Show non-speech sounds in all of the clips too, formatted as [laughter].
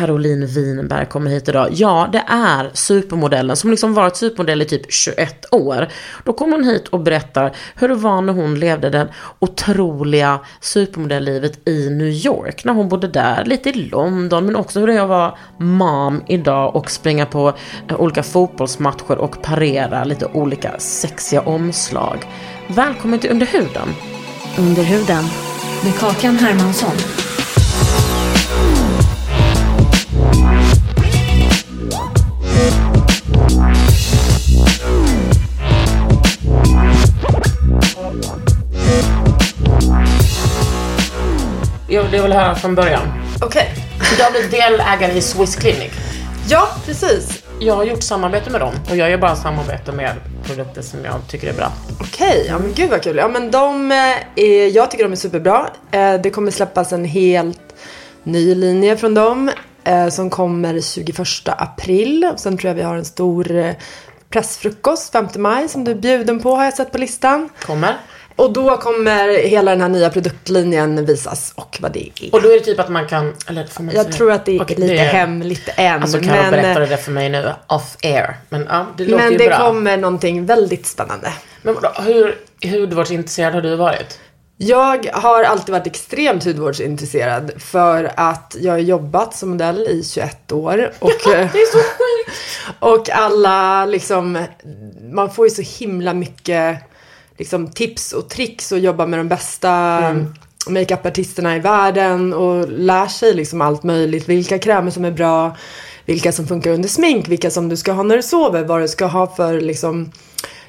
Caroline Winberg kommer hit idag. Ja, det är supermodellen som liksom varit supermodell i typ 21 år. Då kommer hon hit och berättar hur det var när hon levde det otroliga supermodelllivet i New York. När hon bodde där, lite i London, men också hur det är att vara mom idag och springa på eh, olika fotbollsmatcher och parera lite olika sexiga omslag. Välkommen till Under huden. Under huden med Kakan Hermansson. Jag vill höra från början. Okej. Du har blivit delägare i Swiss Clinic. Ja, precis. Jag har gjort samarbete med dem och jag gör bara samarbete med produkter som jag tycker är bra. Okej, ja men gud vad kul. Ja men de, eh, är, jag tycker de är superbra. Eh, det kommer släppas en helt ny linje från dem eh, som kommer 21 april. Sen tror jag vi har en stor pressfrukost 5 maj som du är bjuden på har jag sett på listan. Kommer. Och då kommer hela den här nya produktlinjen visas och vad det är. Och då är det typ att man kan, eller får man Jag säga- tror att det är Okej, lite hemligt än. Alltså Carro men, berättade det för mig nu off air. Men ja, det låter men ju det bra. kommer någonting väldigt spännande. Men vadå, hur hudvårdsintresserad har du varit? Jag har alltid varit extremt hudvårdsintresserad för att jag har jobbat som modell i 21 år. Och, Det är så sjukt! [laughs] och alla liksom, man får ju så himla mycket liksom, tips och tricks och jobba med de bästa Mm. makeupartisterna i världen och lär sig liksom allt möjligt. Vilka krämer som är bra, vilka som funkar under smink, vilka som du ska ha när du sover, vad du ska ha för liksom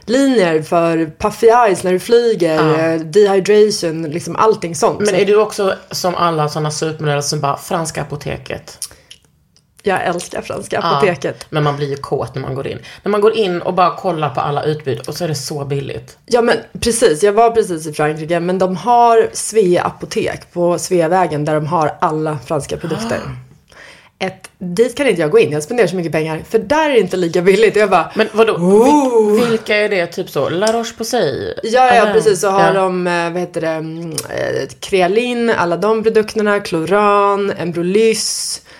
linjer för puffy eyes när du flyger, Ja. eh, dehydration, liksom allting sånt. Men är du också som alla sådana supermodeller som bara, franska apoteket? Jag älskar franska Ja, apoteket. men man blir ju kåt när man går in. När man går in och bara kollar på alla utbud och så är det så billigt. Ja men precis, jag var precis i Frankrike men de har Svea apotek på Sveavägen där de har alla franska produkter. Ah. [gasps] Ett, dit kan inte jag gå in, jag spenderar så mycket pengar för där är det inte lika billigt. Jag bara, Men vadå, Oh. vil, vilka är det? Typ så, La Roche-Posay? Ja, ja Eller- precis. Så har ja. de, eh, vad heter det, mm, eh, Krealin, alla de produkterna, Kloran,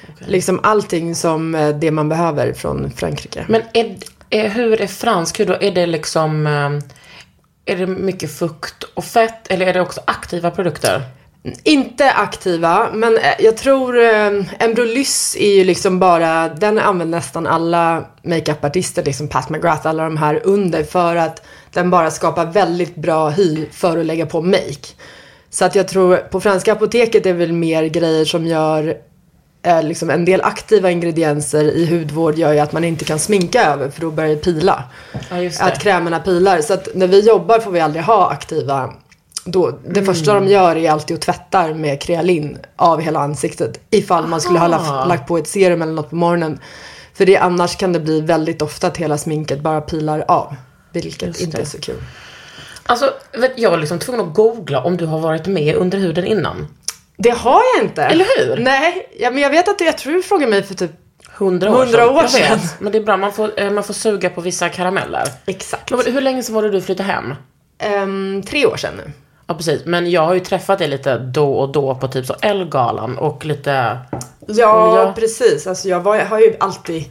Embrolyss. Liksom allting som eh, det man behöver från Frankrike. Men är, är, hur är fransk hud då? Är det liksom... eh, Är det mycket fukt och fett eller är det också aktiva produkter? Inte aktiva, men eh, jag tror eh, Embrolyss är ju liksom bara, den använder nästan alla makeupartister, liksom Pat McGrath, alla de här under för att den bara skapar väldigt bra hy för att lägga på make. Så att jag tror på franska apoteket är väl mer grejer som gör eh, liksom en del aktiva ingredienser i hudvård gör ju att man inte kan sminka över för då börjar det pila. Ja, just det. Att krämerna pilar. Så att när vi jobbar får vi aldrig ha aktiva då, det Mm. första de gör är alltid att tvätta med krealin av hela ansiktet. Ifall man skulle ha lagt, lagt på ett serum eller något på morgonen. För det, annars kan det bli väldigt ofta att hela sminket bara pilar av. Vilket inte är så kul. Alltså, jag var liksom tvungen att googla om du har varit med under huden innan. Det har jag inte. Eller hur? Nej, ja, men jag vet att du, jag tror du frågade mig för typ Hundra år Hundra sedan. år jag sedan. vet. Men det är bra, man får, eh, man får suga på vissa karameller. exakt Men Hur länge sedan var det du flyttade hem? Ehm, tre år sedan nu. Ja, precis. Men jag har ju träffat dig lite då och då på typ så Ellegalan och lite... Ja, Ja. precis. Alltså jag, var, jag har ju alltid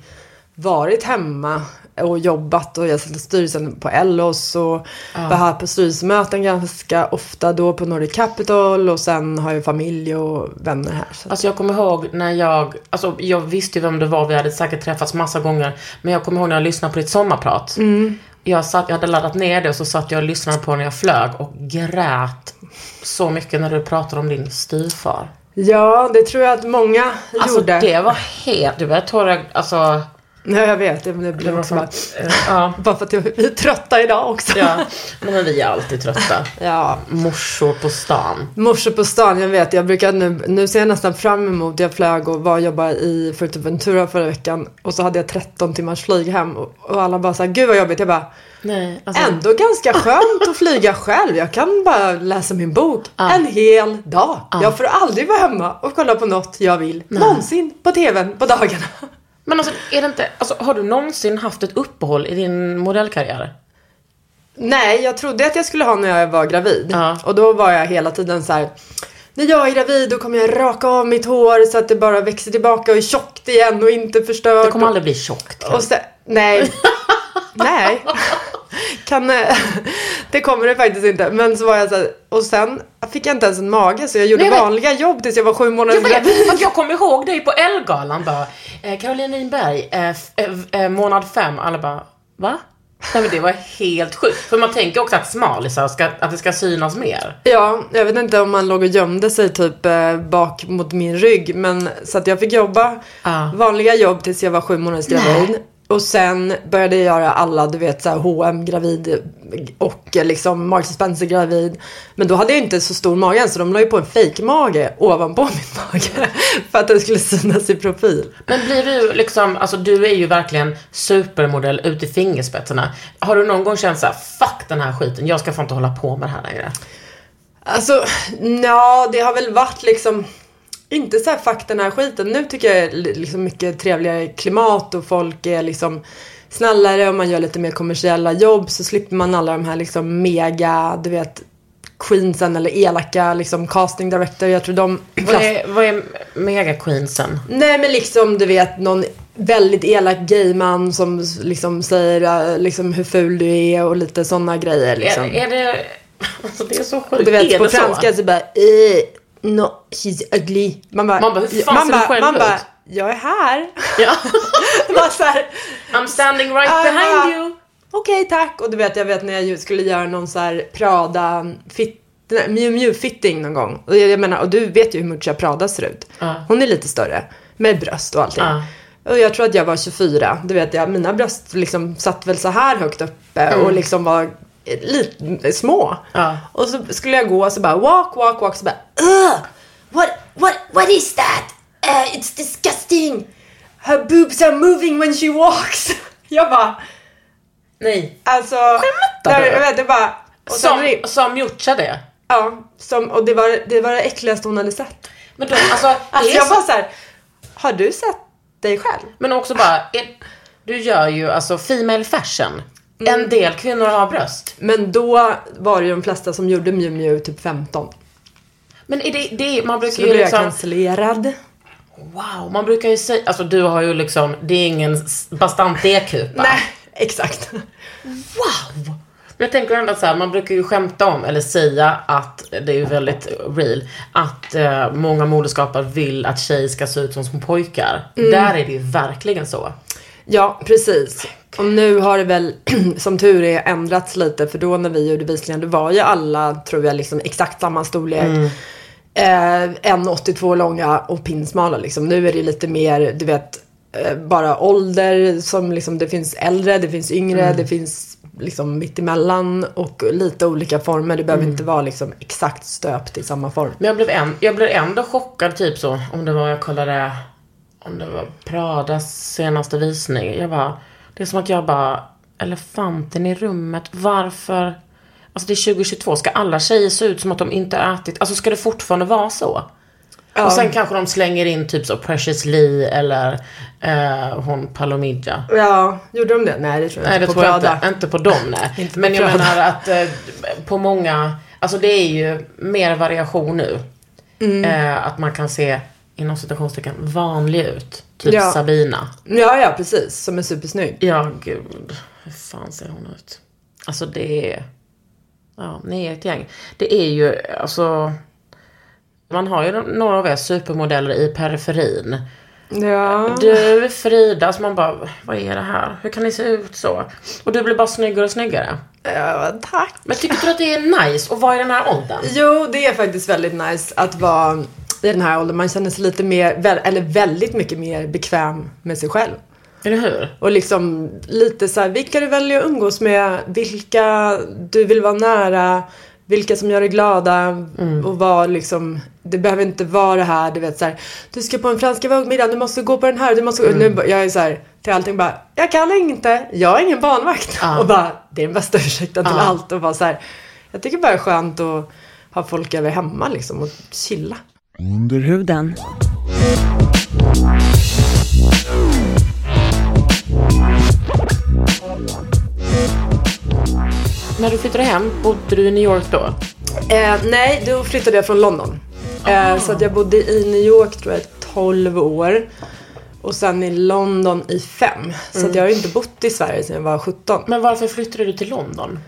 varit hemma och jobbat och jag sitter i styrelsen på Ellos och var här på styrelsemöten ganska ofta då på Nordic Capital och sen har jag familj och vänner här. Så. Alltså jag kommer ihåg när jag, alltså jag visste ju vem det var, vi hade säkert träffats massa gånger. Men jag kommer ihåg när jag lyssnade på ditt sommarprat. Jag, satt, jag hade laddat ner det och så satt jag och lyssnade på när jag flög och grät så mycket när du pratade om din styvfar. Ja, det tror jag att många Alltså gjorde. det var helt, du började tåra, alltså. Nej, jag vet. Det, blir också bara, att, ja, bara för att vi är trötta idag också. ja. Nej, men vi är alltid trötta. [laughs] ja. Morsor på stan. Morse på stan, jag vet. Jag brukar nu, nu ser jag nästan fram emot, jag flög och var och jobbade i Fuerteventura förra veckan. Och så hade jag 13 timmars flyg hem. Och, och alla bara såhär, gud vad jobbigt. Jag bara, Nej, alltså, ändå ganska skönt att flyga själv. Jag kan bara läsa min bok en hel dag. Jag får aldrig vara hemma och kolla på något jag vill. Någonsin på tvn på dagarna. Men alltså, är det inte, alltså, har du någonsin haft ett uppehåll i din modellkarriär? Nej, jag trodde att jag skulle ha när jag var gravid. Ja. Och då var jag hela tiden så här. När jag är gravid då kommer jag raka av mitt hår så att det bara växer tillbaka och är tjockt igen och inte förstört. Det kommer aldrig bli tjockt. och sen, Nej. nej. [laughs] Kan, [laughs] det kommer det faktiskt inte. Men så var jag så här, och sen fick jag inte ens en mage så jag gjorde Nej, vanliga jobb tills jag var sju månader Jag gravid. att jag kommer ihåg dig på Ellegalan bara, eh, Caroline Winberg, eh, eh, eh, månad fem. Alla bara, va? Nej men det var helt sjukt. För man tänker också att smalisar ska, att det ska synas mer. Ja, jag vet inte om man låg och gömde sig typ eh, bak mot min rygg. Men så att jag fick jobba Ja. vanliga jobb tills jag var sju månaders gravid. Och sen började jag göra alla, du vet såhär H&M gravid och eh, liksom Marks Spencer gravid. Men då hade jag inte så stor mage än så de la ju på en fake-mage ovanpå [laughs] min mage. För att den skulle synas i profil. Men blir du liksom, alltså du är ju verkligen supermodell ut i fingerspetsarna. Har du någon gång känt såhär, fuck den här skiten, jag ska fan inte hålla på med det här längre? Alltså, ja det har väl varit liksom inte så här fuck den här skiten. Nu tycker jag är li- liksom mycket trevligare klimat och folk är liksom snällare och man gör lite mer kommersiella jobb så slipper man alla de här liksom mega, du vet, queensen eller elaka liksom casting director. Jag tror de Vad är, vad är mega queensen? Nej men liksom du vet någon väldigt elak gayman som liksom säger eh, liksom hur ful du är och lite sådana grejer liksom. Är, är det, [laughs] alltså det är så sjukt. Du vet på franska så? så bara eh, no, she's ugly. Man bara, Man bara, hur fan man ser du bara, själv man bara, jag är här. Ja. [laughs] så här, I'm standing right Ah, behind you. Okej tack. Och du vet jag vet när jag skulle göra någon så här Prada fit, Miu Miu fitting någon gång. Och jag, jag menar, och du vet ju hur Mucha Prada ser ut. Ja. Hon är lite större. Med bröst och allting. Ja. Och jag tror att jag var 24. Du vet jag, mina bröst liksom satt väl så här högt uppe och liksom var lite små. Ja. Och så skulle jag gå och så bara walk, walk, walk. Så bara Ugh! What, what, what is that? Uh, it's disgusting. Her boobs are moving when she walks. [laughs] Jag bara, Nej. alltså. Skämtar du? Jag vet, det bara. Och sen, Som, som Jutcha det. ja, som, och det var, det var det äckligaste hon hade sett. Men de, alltså, [laughs] Alltså jag så, bara så här, har du sett dig själv? men också bara, är, du gör ju alltså female fashion. Mm. En del kvinnor har bröst. Men då var det ju de flesta som gjorde Miu Miu typ 15. Men är det, det man brukar Så då ju blev jag liksom, cancellerad. wow, man brukar ju säga, alltså du har ju liksom, det är ingen bastant D-kupa. Nej, exakt. Wow! Men jag tänker ändå så här, man brukar ju skämta om, eller säga att, det är ju väldigt real, att eh, många modeskapare vill att tjejer ska se ut som små pojkar. Mm. Där är det ju verkligen så. Ja, precis. Och nu har det väl, [clears throat] som tur är, ändrats lite. För då när vi gjorde visningar, då var ju alla, tror jag, liksom exakt samma storlek. Eh, 1,82 långa och pinsmala liksom. Nu är det lite mer, du vet, eh, bara ålder som liksom, det finns äldre, det finns yngre, det finns liksom mittemellan och lite olika former. Det behöver inte vara liksom exakt stöpt i samma form. Men jag blev, en, jag blev ändå chockad typ så, om det var, jag kollade, om det var Pradas senaste visning. Jag bara, det är som att jag bara, elefanten i rummet, varför? Alltså det är 2022, ska alla tjejer se ut som att de inte ätit? Alltså ska det fortfarande vara så? Och sen kanske de slänger in typ så Precious Lee eller eh, hon Palomidja. Ja, gjorde de det? Nej, det tror jag Nej det inte. tror jag Prada. inte. Inte på dem nej. [laughs] Inte på Men jag Prada. menar att eh, på många, alltså det är ju mer variation nu. Mm. Eh, att man kan se inom citationstecken, vanlig ut. Typ Ja. Sabina. Ja, ja, precis. Som är supersnygg. Ja, gud. Hur fan ser hon ut? Alltså det är... Ja, ni är ett gäng. Det är ju, alltså... Man har ju några av er supermodeller i periferin. Ja. Du, Frida, så man bara, vad är det här? Hur kan ni se ut så? Och du blir bara snyggare och snyggare. ja, tack. Men tycker du att det är nice att vara i den här åldern? Jo, det är faktiskt väldigt nice att vara i den här åldern. Man känner sig lite mer, eller väldigt mycket mer bekväm med sig själv. Eller hur? Och liksom lite så här, vilka du väljer att umgås med, vilka du vill vara nära, vilka som gör dig glada och vad liksom, det behöver inte vara det här, du vet så här, du ska på en franska vågmiddag, du måste gå på den här, du måste gå, nu, jag är så här, till allting bara, jag kan inte, jag är ingen barnvakt. Ja. Och bara, det är den bästa ursäkten till Ja. allt och bara så här, jag tycker bara det är skönt att ha folk över hemma liksom och chilla. Under huden. När du flyttade hem, bodde du i New York då? Eh, nej, då flyttade jag från London. Eh, så att jag bodde i New York tror jag 12 år. Och sen i London i 5. Så att jag har ju inte bott i Sverige sedan jag var 17. Men varför flyttade du till London?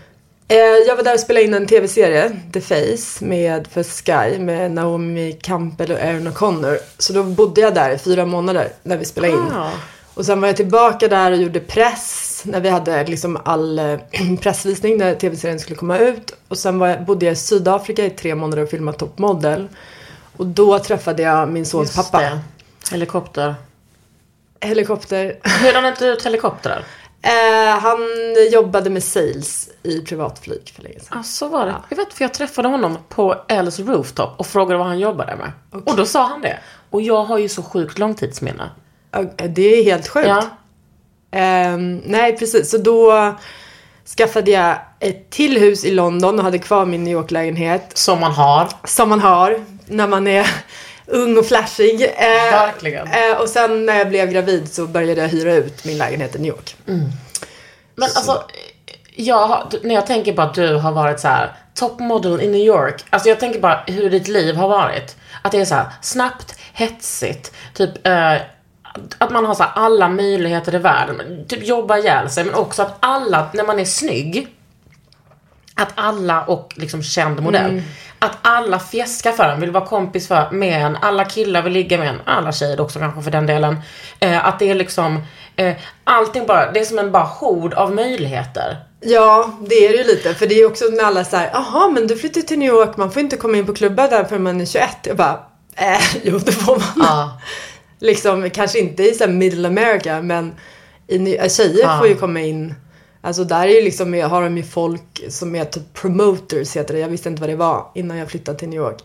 Eh, jag var där och spelade in en tv-serie, The Face, med, för Sky med Naomi Campbell och Aaron O'Connor. Så då bodde jag där i fyra månader när vi spelade in. Ah. Och sen var jag tillbaka där och gjorde press när vi hade liksom all eh, [clears throat] pressvisning när tv-serien skulle komma ut. Och sen jag, bodde jag i Sydafrika i tre månader och filmade Top Model. Och då träffade jag min sons Just pappa. det. Helikopter. Helikopter. Hur har inte ut helikoptrar? Eh, han jobbade med sales i privatflyg för länge sedan. Ja, så var det. Jag vet för jag träffade honom på Els Rooftop och frågade vad han jobbade med. Och då sa han det. Och jag har ju så sjukt långtidsminne. Ja, Det är helt sjukt. Ja. Ehm, nej, precis. Så då skaffade jag ett till hus i London och hade kvar min New York-lägenhet. Som man har. Som man har när man är ung och flashig. Eh, Verkligen. Eh, och sen när jag blev gravid så började jag hyra ut min lägenhet i New York. Men alltså, jag, har- när jag tänker på att du har varit så här top model i New York. Alltså jag tänker bara hur ditt liv har varit. Att det är så här snabbt, hetsigt, typ eh, att man har så alla möjligheter i världen. Typ jobba ihjäl sig, men också att alla, när man är snygg, att alla och liksom känd modell. Att alla fjäskar för en, vill vara kompis för, med en. Alla killar vill ligga med en. Alla tjejer också kanske för den delen. Eh, att det är liksom, eh, allting bara, det är som en bara hord av möjligheter. Ja, det är det ju lite. För det är också när alla säger jaha men du flyttar till New York, man får inte komma in på klubbar där förrän man är 21. Jag bara, eh, [laughs] jo det får man. Ja. [laughs] liksom, kanske inte i så här middle America, men i, tjejer Ja. får ju komma in. Alltså där är ju liksom, har de ju folk som är typ promoters heter det. Jag visste inte vad det var innan jag flyttade till New York.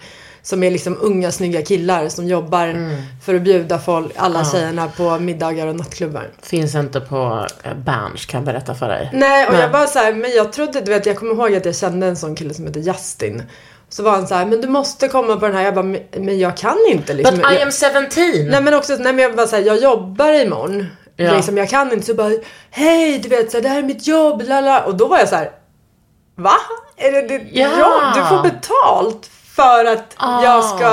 Som är liksom unga snygga killar som jobbar för att bjuda folk, alla tjejerna på middagar och nattklubbar. Finns inte på eh, Berns kan jag berätta för dig. Nej, och Nej. jag bara så här, men jag trodde, du vet, jag kommer ihåg att jag kände en sån kille som heter Justin. Så var han så här, men du måste komma på den här. Jag bara, men- jag kan inte liksom. But I am 17! Nej men också, nej men jag bara säga, jag jobbar imorgon. Ja. Liksom, jag kan inte så bara, hej du vet så här, det här är mitt jobb, lala. Och då var jag så här, va? Är det ditt Ja. jobb? Du får betalt för att Ah. jag ska,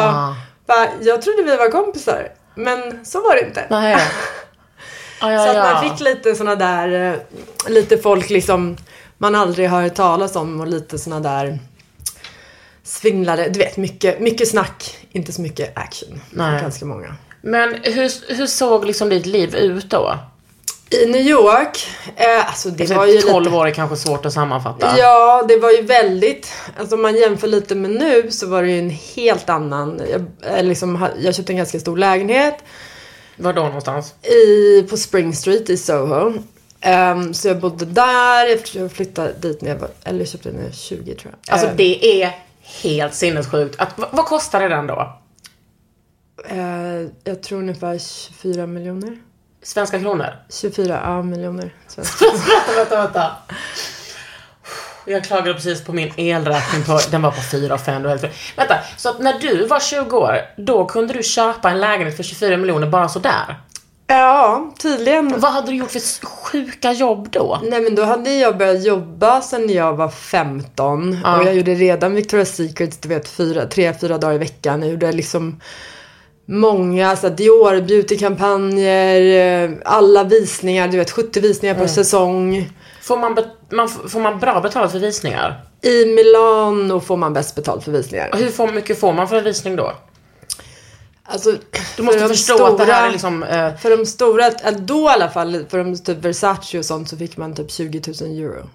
va? Jag trodde vi var kompisar. Men så var det inte. Nej. Ja, [laughs] ja, Så att man fick lite såna där, eh, lite folk liksom man aldrig har hört talas om och lite såna där svindlare, du vet mycket, mycket snack, inte så mycket action. Nej. Ganska många. Men hur, hur såg liksom ditt liv ut då? I New York, eh, alltså det var ju 12 lite... år är kanske svårt att sammanfatta. Ja, det var ju väldigt, alltså om man jämför lite med nu så var det ju en helt annan, jag, eh, liksom, jag köpte en ganska stor lägenhet Var då någonstans? i, på Spring Street i Soho. Ehm, så jag bodde där, jag- jag flyttade dit när jag var, eller köpte den när jag var 20 tror jag. Alltså Ehm, det är helt sinnessjukt. Att, vad, vad kostade den då? Eh, jag tror ungefär 24 miljoner. Svenska kronor? 24, ja miljoner. [laughs] vänta, vänta, vänta. Jag klagade precis på min elräkning på, den var på 4 och 5. Vänta, så att när du var 20 år, då kunde du köpa en lägenhet för 24 miljoner bara sådär? ja, tydligen. Vad hade du gjort för sjuka jobb då? Nej men då hade jag börjat jobba sen jag var 15 Ja. och jag gjorde redan Victoria's Secret, du vet, fyra, tre, fyra dagar i veckan. Jag gjorde liksom många så här, Dior beautykampanjer, eh, alla visningar, du vet 70 visningar per säsong. Får man, man, får man bra betalt för visningar? I Milano får man bäst betalt för visningar. Och hur får, mycket får man för en visning då? Alltså, Du måste för förstå att det här stora- är liksom... Eh, För de stora, äh, då i alla fall, för de typ Versace och sånt så fick man typ 20 000 euro.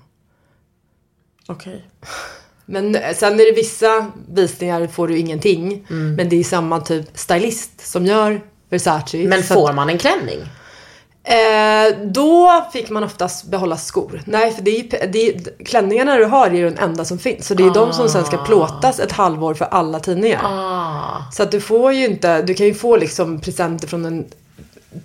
Okej. [laughs] Men eh, sen är det vissa visningar får du ingenting. Mm. Men det är samma typ stylist som gör Versace. Men får man en klänning? Eh, då fick man oftast behålla skor. Nej, för det är, det är, klänningarna du har är ju den enda som finns. Så det är de som sen ska plåtas ett halvår för alla tidningar. Ah. Så att du får ju inte, du kan ju få liksom presenter från en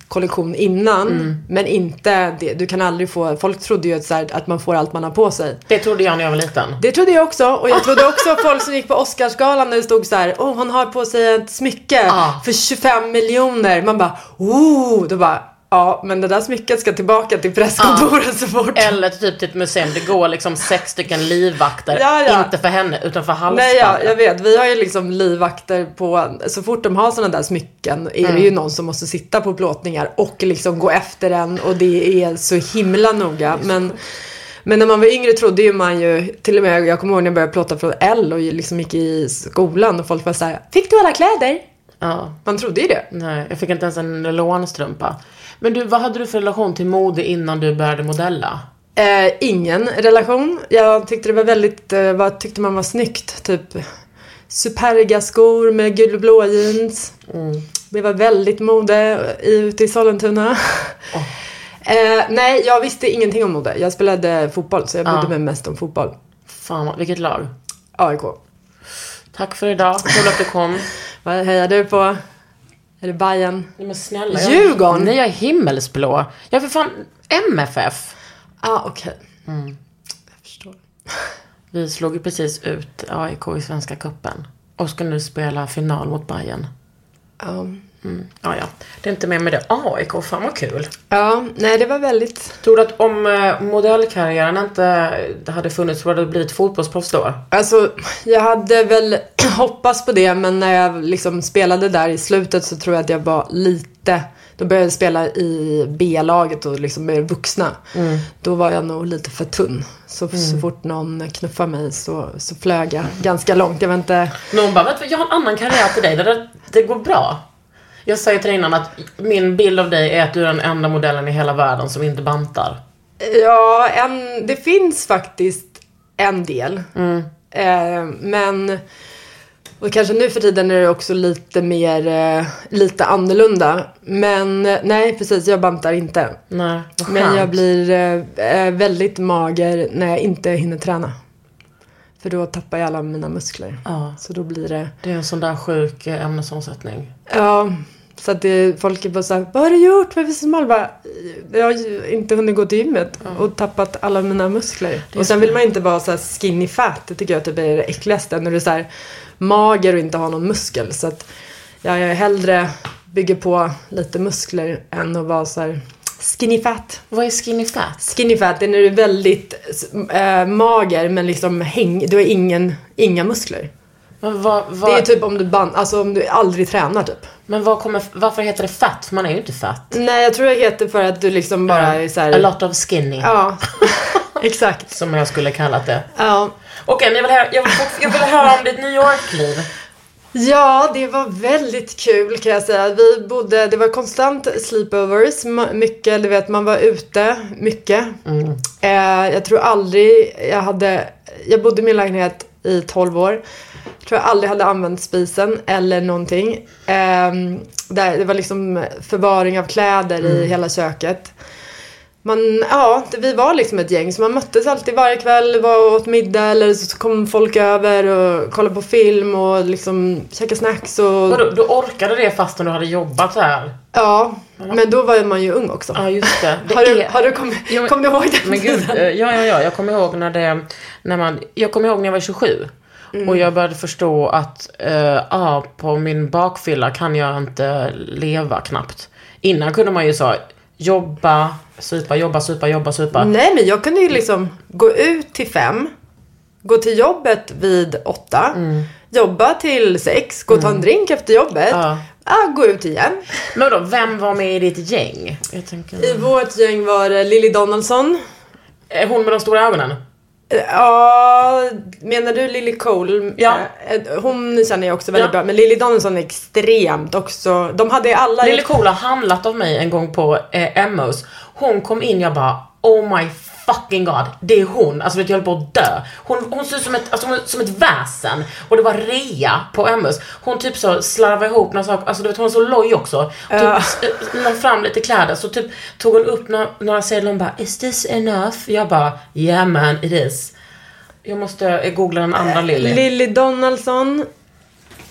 kollektion innan. Mm. Men inte det. Du kan aldrig få, folk trodde ju att, här, att man får allt man har på sig. Det trodde jag när jag var liten. Det trodde jag också. Och jag trodde också folk som gick på Oscarsgalan när det stod så här, oh hon har på sig ett smycke Ah. för 25 miljoner. Man bara, oh, då bara, ja men det där smycket ska tillbaka till presskontoret så fort. Eller typ till ett museum. Det går liksom sex stycken livvakter. Ja, ja. Inte för henne, utan för halsbandet. Nej, ja, jag vet. Vi har ju liksom livvakter på, så fort de har sådana där smycken är det ju någon som måste sitta på plåtningar och liksom gå efter den och det är så himla noga. Men, men när man var yngre trodde ju man ju, till och med jag kommer ihåg när jag började plåta från L och liksom gick i skolan och folk var såhär, fick du alla kläder? Ja. Man trodde ju det. Nej, jag fick inte ens en lånstrumpa. Men du, vad hade du för relation till mode innan du började modella? Eh, ingen relation. Jag tyckte det var väldigt, eh, vad tyckte man var snyggt? Typ superga skor med gulblå jeans. Det var väldigt mode ute i Sollentuna. [laughs] eh, nej, jag visste ingenting om mode. Jag spelade fotboll så jag brydde Ja. mig mest om fotboll. Fan, vilket lag? AIK. Tack för idag. Kul att du kom. [laughs] Vad hejar du på? Är det Bayern? Nej men snälla. jag- Djurgården? Nej, jag är himmelsblå. Jag är för fan MFF. Ah, okej. Mm. Jag förstår. Vi slog ju precis ut AIK i Svenska Cupen. Och ska nu spela final mot Bayern. Ja. Mm. Ja, ja. Det är inte mer med det. AIK, fan vad kul. ja, nej det var väldigt Tror du att om eh, modellkarriären inte hade funnits så hade du blivit fotbollsproffs då? Alltså, jag hade väl [clears throat] hoppats på det, men när jag liksom spelade där i slutet så tror jag att jag var lite... Då började jag spela i B-laget och liksom med vuxna. Då var jag nog lite för tunn. Så, så fort någon knuffade mig så, så flög jag ganska långt. Jag vet inte... Någon bara, jag har en annan karriär till dig där det, det går bra. Jag sa ju till dig innan att min bild av dig är att du är den enda modellen i hela världen som inte bantar. Ja, en, det finns faktiskt en del. Eh, men... Och kanske nu för tiden är det också lite mer, eh, lite annorlunda. Men eh, nej, precis, jag bantar inte. Nej, vad Men skönt. jag blir eh, eh, väldigt mager när jag inte hinner träna. För då tappar jag alla mina muskler. Ja, Så då blir det, det är en sån där sjuk eh, ämnesomsättning. ja. Så att det, folk är bara såhär, vad har du gjort? Varför är du smal? Bara, Jag har ju inte hunnit gå till gymmet och tappat alla mina muskler. Och sen vill man inte vara så här skinny fat. Det tycker jag typ är det äckligaste. När du är så här mager och inte har någon muskel. Så att jag är hellre bygger på lite muskler än att vara så här skinny fat. Vad är skinny fat? Skinny fat är när du är väldigt äh, mager men liksom häng, du har ingen, inga muskler. Men, vad, vad, Det är typ om du band, alltså om du aldrig tränar typ. men vad kommer, varför heter det fat? För man är ju inte fat. Nej jag tror det heter för att du liksom bara är så här. A lot of skinny. Ja, [laughs] exakt. Som jag skulle kallat det. Ja. Okej, ni vill höra, jag, vill, jag vill höra om ditt New York-liv. ja, det var väldigt kul kan jag säga. Vi bodde, det var konstant sleepovers, mycket, du vet man var ute mycket. Eh, jag tror aldrig jag hade, jag bodde i min lägenhet i 12 år. Jag tror jag aldrig hade använt spisen eller någonting. Där, det var liksom förvaring av kläder i hela köket. Man, ja, vi var liksom ett gäng så man möttes alltid varje kväll, var och åt middag eller så kom folk över och kollade på film och liksom käkade snacks och... Vadå, du orkade det fastän du hade jobbat här? Ja, men då var man ju ung också. Ja, just det. det har, du, är- har du kommit, men- kom du ihåg det? Men gud, eh, ja, ja, ja. Jag kommer ihåg när det, när man, jag kommer ihåg när jag var 27. Och jag började förstå att, eh, ja, på min bakfylla kan jag inte leva knappt. Innan kunde man ju så, jobba, supa, jobba, supa, jobba, supa. Nej, men jag kunde ju liksom gå ut till fem, gå till jobbet vid åtta, jobba till sex, gå och ta en drink efter jobbet, Ja. ah, gå ut igen. Men då, vem var med i ditt gäng? Tänker... I vårt gäng var det Lily Donaldson. Är hon med de stora ögonen? Ja, menar du Lily Cole? Ja. Eh, Hon känner jag också väldigt Ja. bra. Men Lily Donaldson är extremt också. De hade alla... Lille Cool har handlat av mig en gång på eh, Emmos. Hon kom in, jag bara oh my fucking god, det är hon. Alltså vet, jag höll på att dö. Hon, hon ser ut som ett, alltså, hon- som ett väsen. Och det var rea på Emmos. Hon typ så slarvade ihop några saker, alltså du vet hon är så loj också. Typ Ja. s- eh, la fram lite kläder, så typ tog hon upp några, några sedlar och bara is this enough? Jag bara yeah man it is. Jag måste eh, googla den andra Lily. Lily Donaldson.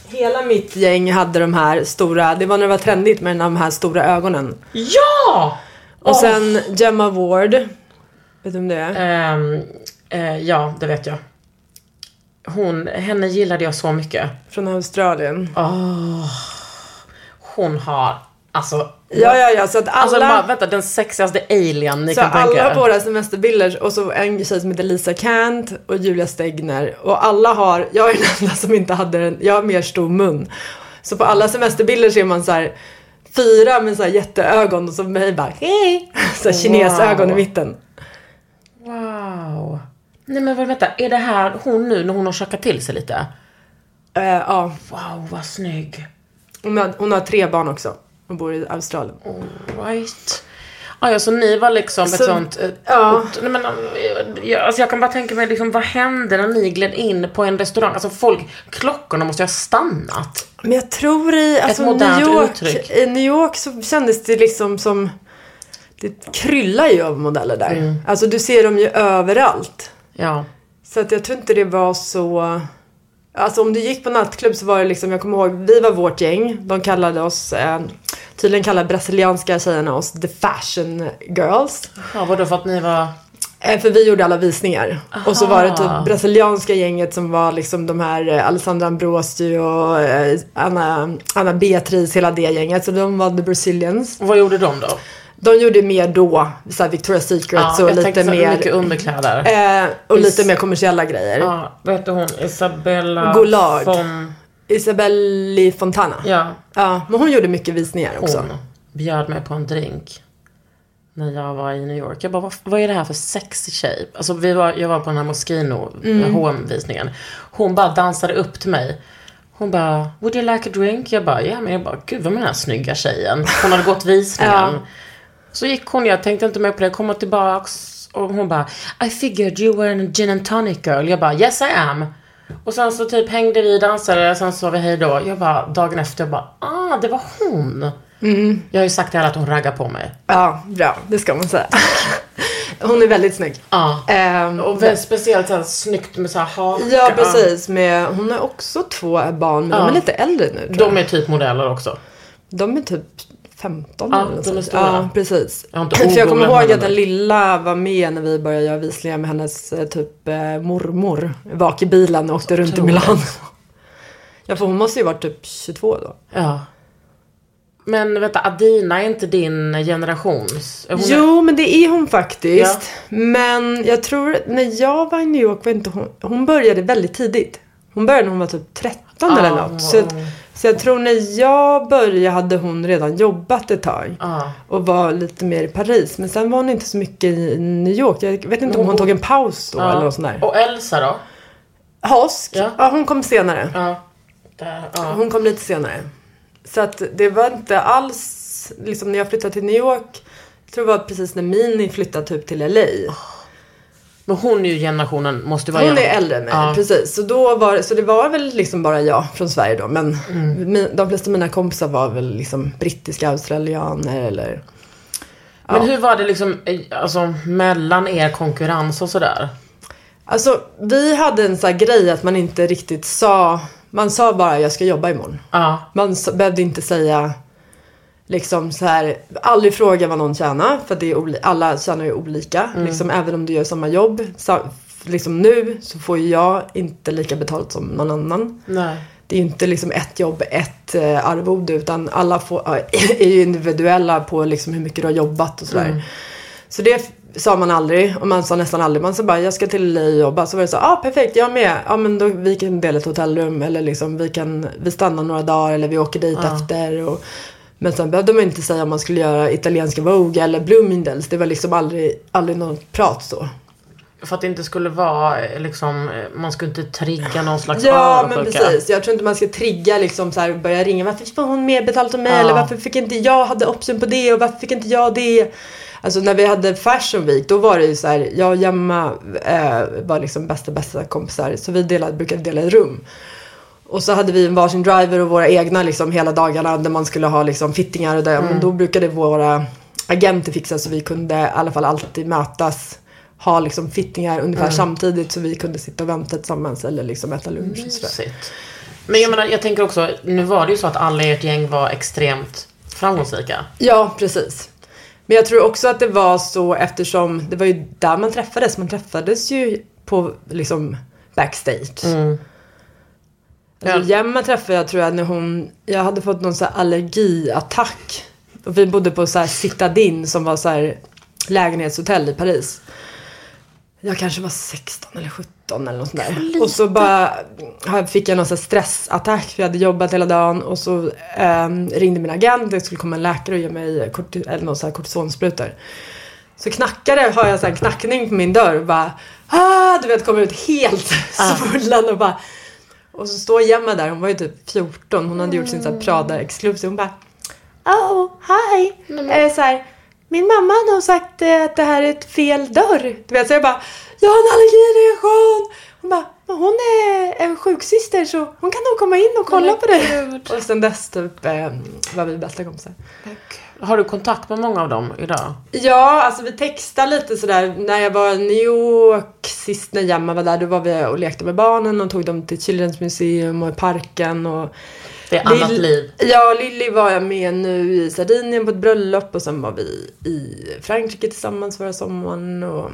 Hela mitt gäng hade de här stora, det var när det var trendigt med de här stora ögonen. Ja! Och Åh. sen Gemma Ward. Vet du vem det är? Ehm, eh, ja, det vet jag. Hon, henne gillade jag så mycket. Från Australien. Hon har, alltså, Ja, ja, ja. Så att alla, alltså bara, vänta, den sexigaste alien ni så kan tänka alla er. våra semesterbilder och så en tjej som heter Lisa Kant och Julia Stegner. Och alla har, jag är den enda som inte hade en, jag har mer stor mun. Så på alla semesterbilder ser man så här fyra med så här jätteögon och så mig bara hej. Så här kinesögon Wow. i mitten. Wow. Nej men vänta, är det här hon nu när hon har tjockat till sig lite? Eh, ja, Wow, vad snygg. hon har, hon har tre barn också. Hon bor i Australien. Right. Ah, ja, så ni var liksom ett Så- sånt... eh, ja. nej, men, eh, jag, alltså jag kan bara tänka mig, liksom, vad hände när ni gled in på en restaurang? Alltså folk, klockorna måste ju ha stannat. Men jag tror i alltså, New York, uttryck. i New York så kändes det liksom som det kryllar ju av modeller där. Mm. Alltså du ser dem ju överallt. Ja. Så att jag tror inte det var så... Alltså om du gick på nattklubb så var det liksom, jag kommer ihåg, vi var vårt gäng. De kallade oss, eh, tydligen kallade brasilianska tjejerna oss the fashion girls. ja vadå för att ni var... Eh, för vi gjorde alla visningar. Och så var det Aha. typ brasilianska gänget som var liksom de här eh, Alessandra Ambrosio och eh, Anna, Anna Beatrice, hela det gänget. Så de var the Brazilians. Vad gjorde de då? De gjorde mer då, såhär Victoria's Secret och jag lite så mer... mycket underkläder. Eh, och Is- lite mer kommersiella grejer. Ja, vad heter hon? Isabella Goulart. von... Isabelli Fontana. Ja, Ja, men hon gjorde mycket visningar också. hon bjöd mig på en drink. När jag var i New York. Jag bara, vad, vad är det här för sexig tjej? Alltså vi var, jag var på den här Moschino Mm. hm visningen Hon bara dansade upp till mig. Hon bara, would you like a drink? Jag bara, ja men jag bara, gud vad är den här snygga tjejen? Hon hade gått [laughs] visningen. Ja. Så gick hon, jag tänkte inte mer på det, komma tillbaks. Och hon bara, I figured you were a gin and tonic girl. Jag bara, yes I am. Och sen så typ hängde vi, dansade, sen sa vi hej då. Jag bara, dagen efter, jag bara, ah det var hon. Jag har ju sagt till alla att hon raggar på mig. Ja, bra. Det ska man säga. hon är väldigt snygg. Ja. Ehm, Och väldigt speciellt såhär snyggt med såhär haka. ja, precis. Med, hon har också två barn, men Ja. de är lite äldre nu. De är typ modeller också. de är typ 15 Ja, eller de är stora. Ja, precis. Jag har inte För jag kommer ihåg att den lilla var med när vi började göra visningar med hennes eh, typ eh, mormor. Bak i bilen och åkte runt i. Milano. [laughs] Ja, för hon måste ju varit typ 22 då. Ja. Men vänta, Adina är inte din generations? Hon är- Jo, men det är hon faktiskt. Men jag tror, när jag var i New York var inte hon, hon började väldigt tidigt. Hon började när hon var typ 13 eller Ja, hon något. Så, att- så jag tror när jag började hade hon redan jobbat ett tag. Ja. Och var lite mer i Paris. Men sen var hon inte så mycket i New York. Jag vet inte om hon tog en paus då eller något sånt där. Och Elsa då? Hosk? Ja. Ja. hon kom senare. Ja. Där. Hon kom lite senare. Så att det var inte alls, liksom när jag flyttade till New York. Jag tror det var precis när Mini flyttade typ till LA. Men hon är ju generationen, måste vara Hon är äldre än mig, Ja. precis. Så, då var, så det var väl liksom bara jag från Sverige då. Men Mm. min, de flesta av mina kompisar var väl liksom brittiska australianer eller... Men hur var det liksom, eh, alltså mellan er konkurrens och sådär? Alltså vi hade en sån här grej att man inte riktigt sa... Man sa bara jag ska jobba imorgon. Ja. Man behövde inte säga liksom så här, aldrig fråga vad någon tjänar för det är alla tjänar ju olika. Liksom, även om du gör samma jobb. Så, liksom nu så får ju jag inte lika betalt som någon annan. Nej. Det är ju inte liksom ett jobb, ett eh, arvode utan alla får, [clears throat] är ju individuella på liksom hur mycket du har jobbat och sådär. Så det sa man aldrig och man sa nästan aldrig. Man sa bara jag ska till LA och jobba. Så var det så, ja ah, perfekt jag med. Ja men då vi kan dela ett hotellrum eller liksom vi kan, vi stannar några dagar eller vi åker dit Ja. efter. Och, men sen behövde man inte säga om man skulle göra italienska Vogue eller Bloomingdale's. Det var liksom aldrig, aldrig något prat så. För att det inte skulle vara eh, liksom, eh, man skulle inte trigga någon slags Ja men precis. Jag tror inte man ska trigga liksom så här, börja ringa. Varför får hon mer betalt än mig? Ja. Eller varför fick inte jag hade option på det? Och varför fick inte jag det? Alltså när vi hade Fashion Week då var det ju så här. Jag och Gemma eh, var liksom bästa bästa kompisar. Så vi delade, brukade dela rum. Och så hade vi en varsin driver och våra egna liksom hela dagarna där man skulle ha liksom fittingar och det. Men då brukade våra agenter fixa så vi kunde i alla fall alltid mötas. Ha liksom fittingar ungefär samtidigt så vi kunde sitta och vänta tillsammans eller liksom äta lunch och sådär. Men jag menar, jag tänker också, nu var det ju så att alla i ert gäng var extremt framgångsrika. Ja, precis. Men jag tror också att det var så eftersom det var ju där man träffades. Man träffades ju på liksom backstage. Mm. Alltså, Ja. Gemma träffade jag tror jag när hon, jag hade fått någon så allergiattack. Och vi bodde på så här Citadin som var så här lägenhetshotell i Paris. Jag kanske var 16 eller 17 eller något sånt där. Och så bara fick jag någon så stressattack för jag hade jobbat hela dagen. Och så ehm, ringde min agent, det skulle komma en läkare och ge mig korti- eller någon så här kortisonsprutor. Så knackade, har jag så här knackning på min dörr och bara ah, du vet kommer ut helt svullen och bara och så står Gemma där, hon var ju typ 14, hon hade gjort sin så här Prada exclusive. Hon bara Oh, hi! Eh, så här, min mamma har nog sagt eh, att det här är ett fel dörr. Du vet, så jag bara Jag har en allergireaktion! Hon bara men hon är en sjuksyster så hon kan nog komma in och kolla på det. Och sen dess typ eh, var vi bästa kompisar. Har du kontakt med många av dem idag? Ja, alltså vi textar lite sådär. När jag var i New York sist när Gemma var där, då var vi och lekte med barnen och tog dem till Children's Museum och i parken och Det är annat Lill- liv. Ja, Lilly var jag med nu i Sardinien på ett bröllop och sen var vi i Frankrike tillsammans förra sommaren och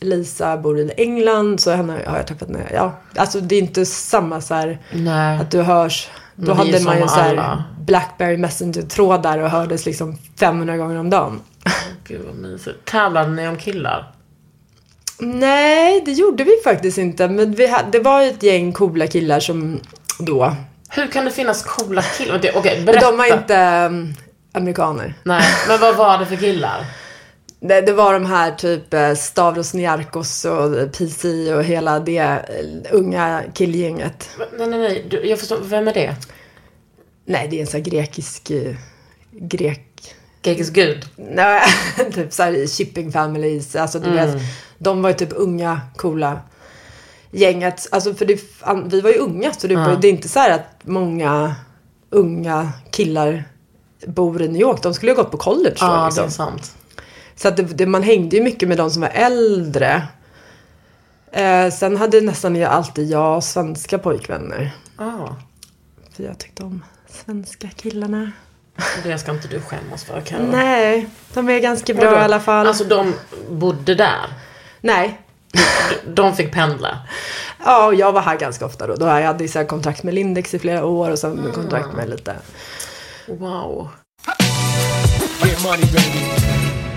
Lisa bor i England så henne har jag träffat när ja, alltså det är inte samma så här Nej. att du hörs. Då hade man ju så här. Blackberry Messenger-trådar och hördes liksom 500 gånger om dagen. Gud vad mysigt. Tävlade ni om killar? Nej, det gjorde vi faktiskt inte. Men vi hade, det var ju ett gäng coola killar som då. Hur kan det finnas coola killar? Okej, okay, berätta. de var inte um, amerikaner. Nej, men vad var det för killar? Det, det var de här typ eh, Stavros Niarkos och PC och hela det eh, unga killgänget. Nej, nej, nej. Du, jag förstår. Vem är det? Nej, det är en sån här grekisk eh, grek. Gekis gud. Nej, [laughs] typ såhär shipping families. Alltså du vet, de var ju typ unga, coola gänget. Alltså för det, vi var ju unga så det, var, det är inte så här att många unga killar bor i New York. De skulle ju ha gått på college Ja, liksom. det är sant. Så att det, det, man hängde ju mycket med de som var äldre. Eh, sen hade nästan jag alltid jag svenska pojkvänner. Ah, För jag tyckte om svenska killarna. det ska inte du skämmas för Karo. Nej, de är ganska bra i alla fall. Alltså de bodde där. Nej. De fick pendla. Ja, och jag var här ganska ofta då. då jag hade så här kontrakt med Lindex i flera år och sen kontrakt med lite. Wow.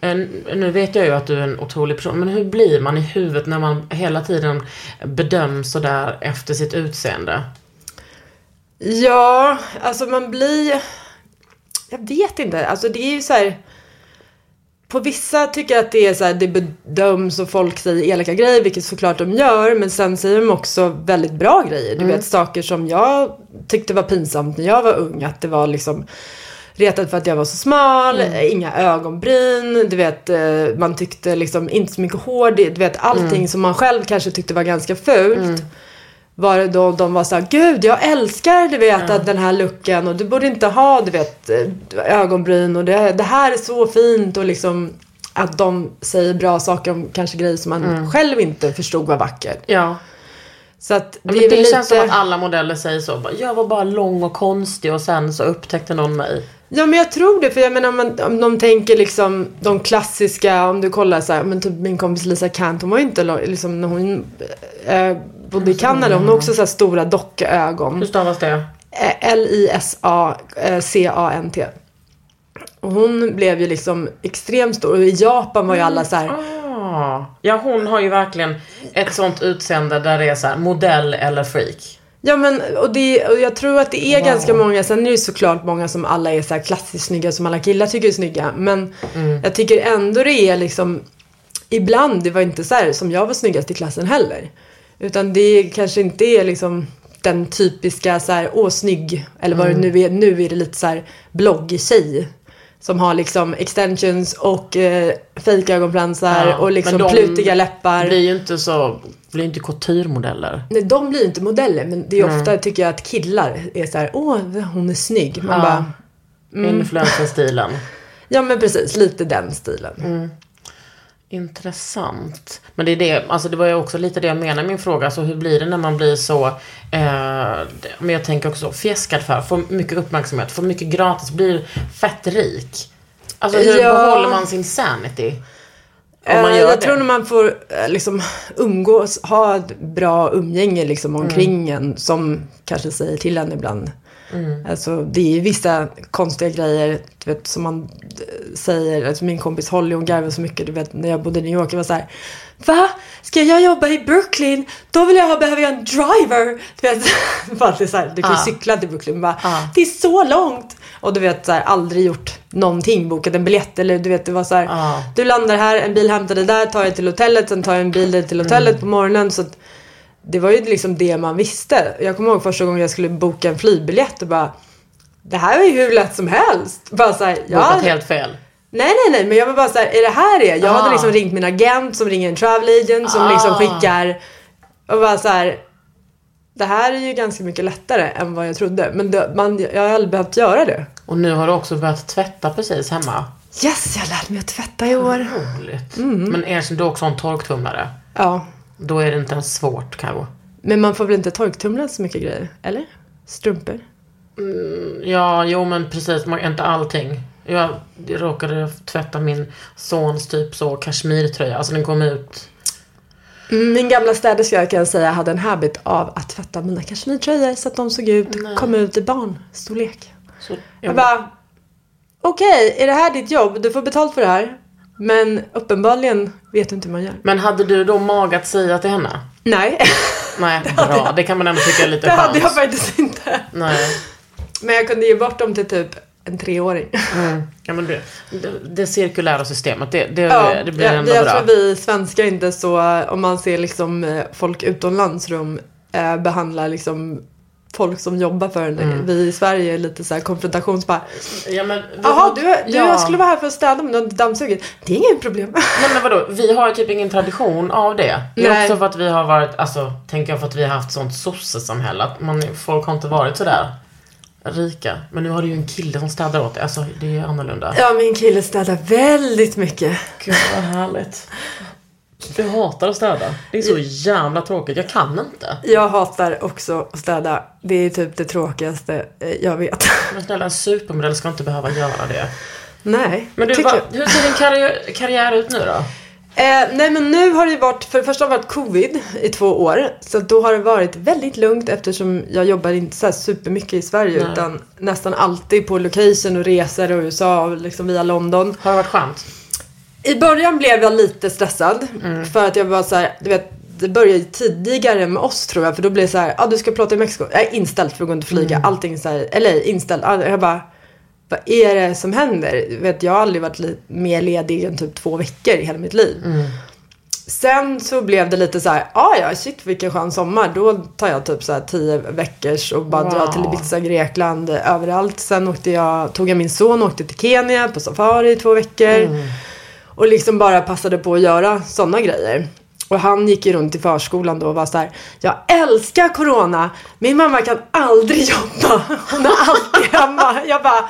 Nu vet jag ju att du är en otrolig person, men hur blir man i huvudet när man hela tiden bedöms sådär efter sitt utseende? Ja, alltså man blir... Jag vet inte. Alltså det är ju så här... På vissa tycker jag att det är så här, det bedöms och folk säger elaka grejer, vilket såklart de gör. Men sen säger de också väldigt bra grejer. Du vet saker som jag tyckte var pinsamt när jag var ung. Att det var liksom retad för att jag var så smal, inga ögonbryn, du vet, eh, man tyckte liksom inte så mycket hår, du vet allting som man själv kanske tyckte var ganska fult. Var det då de var såhär, gud jag älskar du vet att den här looken och du borde inte ha du vet eh, ögonbryn och det, det här är så fint och liksom att de säger bra saker om kanske grejer som man själv inte förstod var vackert. Ja. Så att det, är det känns som lite... att alla modeller säger så. Jag var bara lång och konstig och sen så upptäckte någon mig. Ja men jag tror det, för jag menar om, man, om de tänker liksom de klassiska, om du kollar så här, men typ min kompis Lisa Kant, hon var ju inte liksom när hon äh, bodde i Kanada, hon har också så här stora dockögon. Hur stavas det? Eh, L-I-S-A-C-A-N-T. Och hon blev ju liksom extremt stor och i Japan var ju alla så här, Ah. Ja, hon har ju verkligen ett sånt utseende där det är så här, modell eller freak. Ja men och, det, och jag tror att det är ganska många, sen är det såklart många som alla är så här klassiskt snygga som alla killar tycker är snygga. Men jag tycker ändå det är liksom, ibland, det var inte så här som jag var snyggast i klassen heller. Utan det kanske inte är liksom den typiska så här, åh snygg, eller vad det nu är, nu är det lite så här blogg-tjej. Som har liksom extensions och eh, fejkögonfransar Ja, och liksom men plutiga läppar. blir ju inte så, blir ju inte couturemodeller. Nej, de blir inte modeller, men det är ofta tycker jag att killar är så här, åh, hon är snygg. Man Ja. bara, Mm. Influencer-stilen. [laughs] ja men precis, lite den stilen. Mm. Intressant. Men det är det, alltså det var ju också lite det jag menar i min fråga. Alltså hur blir det när man blir så, eh, men jag tänker också fjäskad för, får mycket uppmärksamhet, får mycket gratis, blir fett rik. Alltså hur Ja. behåller man sin sanity? Om man Eh, gör jag det. tror när man får eh, liksom umgås, ha ett bra umgänge liksom omkring Mm. en som kanske säger till en ibland. Alltså det är ju vissa konstiga grejer du vet, som man eh, säger. Alltså, min kompis Holly hon garvar så mycket. Du vet när jag bodde i New York. Jag var så här. Va? Ska jag jobba i Brooklyn? Då vill jag ha, behöver jag en driver. Du vet, [laughs] bara det är så här, du kan ju Ah. cykla till Brooklyn. Bara, Ah. Det är så långt. Och du vet så här, aldrig gjort någonting. Bokat en biljett eller du vet det var så här. Ah. Du landar här, en bil hämtar dig där, tar dig till hotellet, sen tar jag en bil dig till hotellet Mm. på morgonen. Så att det var ju liksom det man visste. Jag kommer ihåg första gången jag skulle boka en flygbiljett och bara Det här är ju hur lätt som helst. Bara så här, ja, Bokat helt fel. Nej, nej, nej, men jag var bara så här, är det här det? Jag Ah. hade liksom ringt min agent som ringer en travel agent som Ah. liksom skickar och bara så här. Det här är ju ganska mycket lättare än vad jag trodde. Men det, man, jag har aldrig behövt göra det. Och nu har du också börjat tvätta precis hemma. Yes, jag har lärt mig att tvätta i år. Roligt. Mm. Men erkänn du också har en torktumlare. Ja, Då är det inte ens svårt Karo. men man får väl inte torktumla så mycket grejer? Eller? Strumpor? Ja, jo men precis. Man, inte allting. Jag råkade tvätta min sons typ så kashmirtröja. Alltså den kom ut. Mm, Min gamla städerska kan jag säga hade en habit av att tvätta mina kashmirtröjor så att de såg ut, kom ut i barnstorlek. Så, Jag bara, okej, är det här ditt jobb? Du får betalt för det här. Men uppenbarligen vet du inte hur man gör. Men hade du då mag att säga till henne? Nej, Nej, [laughs] bra. Det kan man ändå tycka är lite det hade chans. jag faktiskt inte. Nej. Men jag kunde ge bort dem till typ en treåring. Mm. Ja, men det, det, det cirkulära systemet, det, det, Ja, det blir jag, ändå jag bra. tror vi svenskar inte så, om man ser liksom eh, folk utomlands de eh, behandlar liksom folk som jobbar för en. Mm. Vi i Sverige är lite så här konfrontationsbara. Ja, men Jaha, har- du, du ja. jag skulle vara här för att städa men du har dammsugit. Det är inget problem. Nej men vadå, vi har typ ingen tradition av det. Det är Nej. också för att vi har varit, alltså, tänker jag för att vi har haft sånt sossesamhälle. Att man, folk har inte varit sådär rika. Men nu har du ju en kille som städar åt dig. Alltså det är annorlunda. Ja, min kille städar väldigt mycket. Gud vad härligt. Du hatar att städa. Det är så jävla tråkigt. Jag kan inte. Jag hatar också att städa. Det är typ det tråkigaste eh, jag vet. [laughs] Men snälla, en supermodell ska inte behöva göra det. Nej, Men du, va, jag. hur ser din karriär, karriär ut nu då? Eh, nej men nu har det varit, för det första har det varit covid i två år. Så då har det varit väldigt lugnt eftersom jag jobbar inte så här supermycket i Sverige Nej. utan nästan alltid på location och resor och USA liksom via London. Har det varit skönt? I början blev jag lite stressad för att jag var så här, du vet det började tidigare med oss tror jag för då blev det så här, ja ah, du ska plåta i Mexiko, jag är inställt för att gå inte flyga, allting så här, LA inställt. Ah, Jag bara, vad är det som händer? Vet, jag har aldrig varit mer ledig än typ två veckor i hela mitt liv. Sen så blev det lite så här, ah, ja shit vilken skön sommar. Då tar jag typ så här tio veckors och bara drar till Wow. Ibiza, Grekland, överallt. Sen åkte jag, tog jag min son och åkte till Kenya på safari i två veckor. Och liksom bara passade på att göra sådana grejer. Och han gick ju runt i förskolan då och var så här, jag älskar corona. Min mamma kan aldrig [laughs] jobba. Hon är alltid hemma. Jag bara,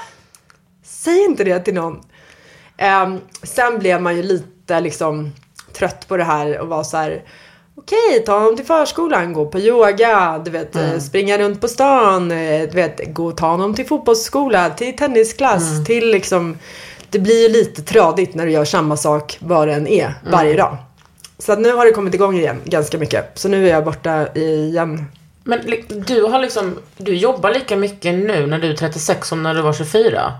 säg inte det till någon. Ehm, sen blev man ju lite liksom trött på det här och var så här. Okej, ta honom till förskolan, gå på yoga, du vet, eh, springa runt på stan, eh, du vet, gå och ta honom till fotbollsskola, till tennisklass, till liksom Det blir ju lite tradigt när du gör samma sak var det än är, varje dag. Så att nu har det kommit igång igen ganska mycket. Så nu är jag borta igen. Men du har liksom, du jobbar lika mycket nu när du är 36 som när du var 24?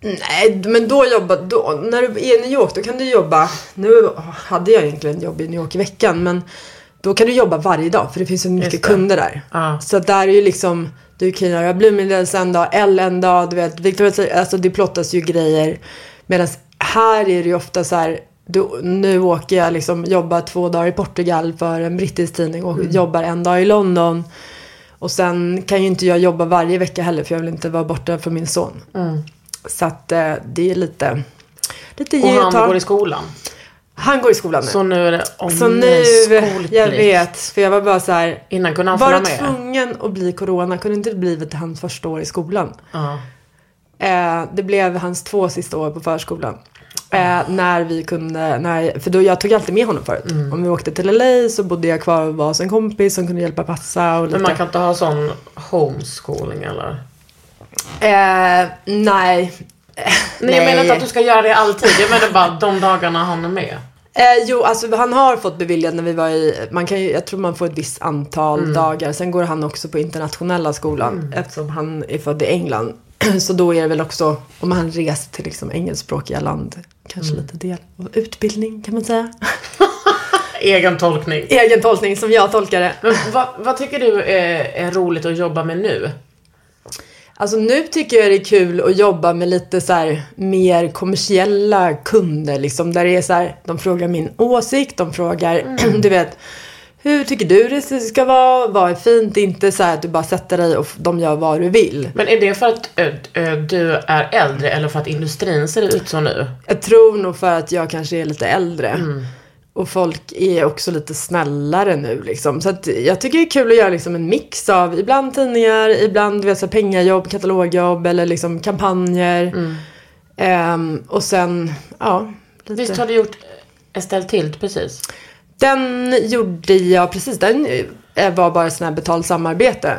Nej, men då jobbar, då, när du är i New York då kan du jobba, nu hade jag egentligen jobb i New York i veckan men då kan du jobba varje dag för det finns så mycket kunder där. Ja. Så där är ju liksom, du kan göra Bloomingdales en dag, L en dag, du vet, Victoria alltså det plottas ju grejer. Medan här är det ju ofta så här, du, nu åker jag liksom, jobbar två dagar i Portugal för en brittisk tidning och jobbar en dag i London. Och sen kan ju inte jag jobba varje vecka heller för jag vill inte vara borta för min son. Så att eh, det är lite, lite Och han går i skolan. Han går i skolan nu. Så nu är det om Så nu, jag vet, för jag var bara så här. Innan kunde han Var med. tvungen att bli corona, kunde inte det blivit hans första år i skolan. Ja. Eh, det blev hans två sista år på förskolan. Eh, när vi kunde, när, för då jag tog alltid med honom förut. Mm. Om vi åkte till LA så bodde jag kvar och var hos en kompis som kunde hjälpa passa och lite. Men man kan inte ha sån homeschooling eller? eh, nej. Nej, jag menar inte att du ska göra det alltid. Jag menar bara de dagarna han är med. Eh, jo, alltså han har fått beviljat när vi var i, man kan ju, jag tror man får ett visst antal dagar. Sen går han också på internationella skolan eftersom han är född i England. [clears throat] Så då är det väl också, om han reser till liksom engelskspråkiga land, kanske lite del av utbildning kan man säga. [laughs] Egen tolkning. Egen tolkning som jag tolkar det. Men vad, vad tycker du är, är roligt att jobba med nu? Alltså nu tycker jag det är kul att jobba med lite så här mer kommersiella kunder liksom. Där det är så här, de frågar min åsikt, de frågar, [clears throat] du vet, hur tycker du det ska vara? Vad är fint? Inte så att du bara sätter dig och de gör vad du vill. Men är det för att ö, ö, du är äldre eller för att industrin ser ut så nu? Jag tror nog för att jag kanske är lite äldre. Och folk är också lite snällare nu liksom. Så att jag tycker det är kul att göra liksom en mix av ibland tidningar, ibland du vet, så pengajobb, katalogjobb eller liksom kampanjer. Ehm, och sen, ja. Lite. Visst har du gjort Estelle Tilt precis? Den gjorde jag precis, den eh, var bara sån här betalt samarbete.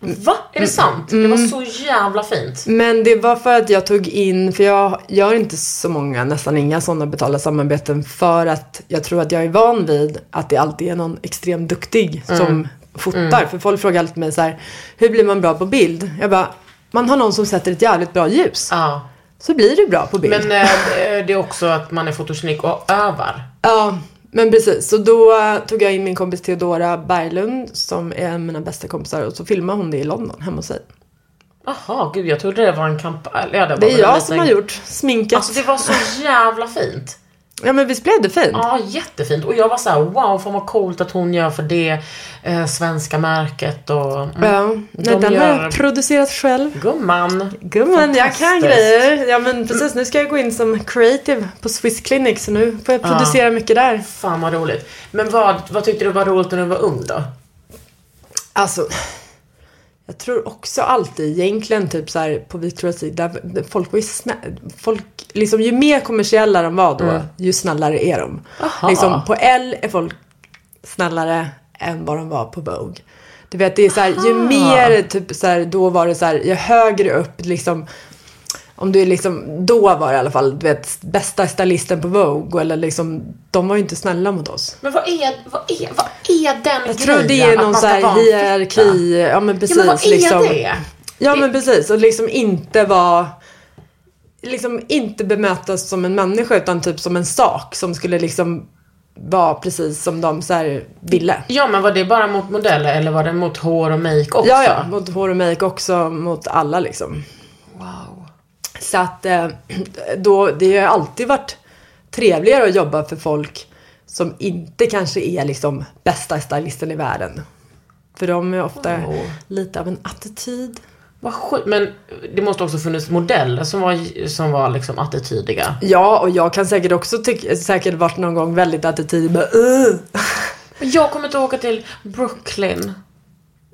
Va? Är det sant? Det var så jävla fint. Men det var för att jag tog in, för jag gör inte så många, nästan inga sådana betalda samarbeten för att jag tror att jag är van vid att det alltid är någon extremt duktig som fotar. För folk frågar alltid mig så här, hur blir man bra på bild? Jag bara, man har någon som sätter ett jävligt bra ljus. Ja. Så blir du bra på bild. Men eh, det är också att man är fotogenik och övar. Ja, men precis. Så då tog jag in min kompis Theodora Berglund som är en av mina bästa kompisar och så filmade hon det i London hemma hos sig. Jaha, gud jag trodde det var en kampanj. Ja, det, Det är jag som har gjort sminket. Alltså det var så jävla fint. Ja men visst blev det fint? Ja, jättefint. Och jag var så här: wow, fan vad coolt att hon gör för det eh, svenska märket och... Mm, Ja, nej, de den har gör- jag producerat själv. Gumman. Gumman, jag kan grejer. Ja men precis, nu ska jag gå in som creative på Swiss Clinic så nu får jag producera mycket där. Fan vad roligt. Men vad, vad tyckte du var roligt när du var ung då? Alltså, jag tror också alltid egentligen typ så här på Victoria's Secret, folk var ju. Folk, liksom ju mer kommersiella de var då, ju snällare är de. Aha. Liksom på L är folk snällare än vad de var på Vogue. Du vet, det är så här, ju mer typ så här, då var det så här, ju högre upp liksom om du är liksom, då var det i alla fall, du vet, bästa stylisten på Vogue. Eller liksom, de var ju inte snälla mot oss. Men vad är, vad är, vad är den Jag grejen? tror det är någon så här fitta? hierarki. Ja men precis. Ja, men vad är liksom. det? Ja men precis. Och liksom inte vara liksom inte bemötas som en människa utan typ som en sak som skulle liksom vara precis som de så här ville. Ja, men var det bara mot modeller eller var det mot hår och make också? Ja, ja, mot hår och make också mot alla liksom. Wow. Så att eh, [clears throat] då, det har alltid varit trevligare att jobba för folk som inte kanske är liksom bästa stylisten i världen. För de är ofta Wow. lite av en attityd. Vad sjukt. Men det måste också funnits modeller som var, som var liksom attitydiga. Ja, och jag kan säkert också tycka, säkert varit någon gång väldigt attityd bara uh, [laughs] Jag kommer inte åka till Brooklyn.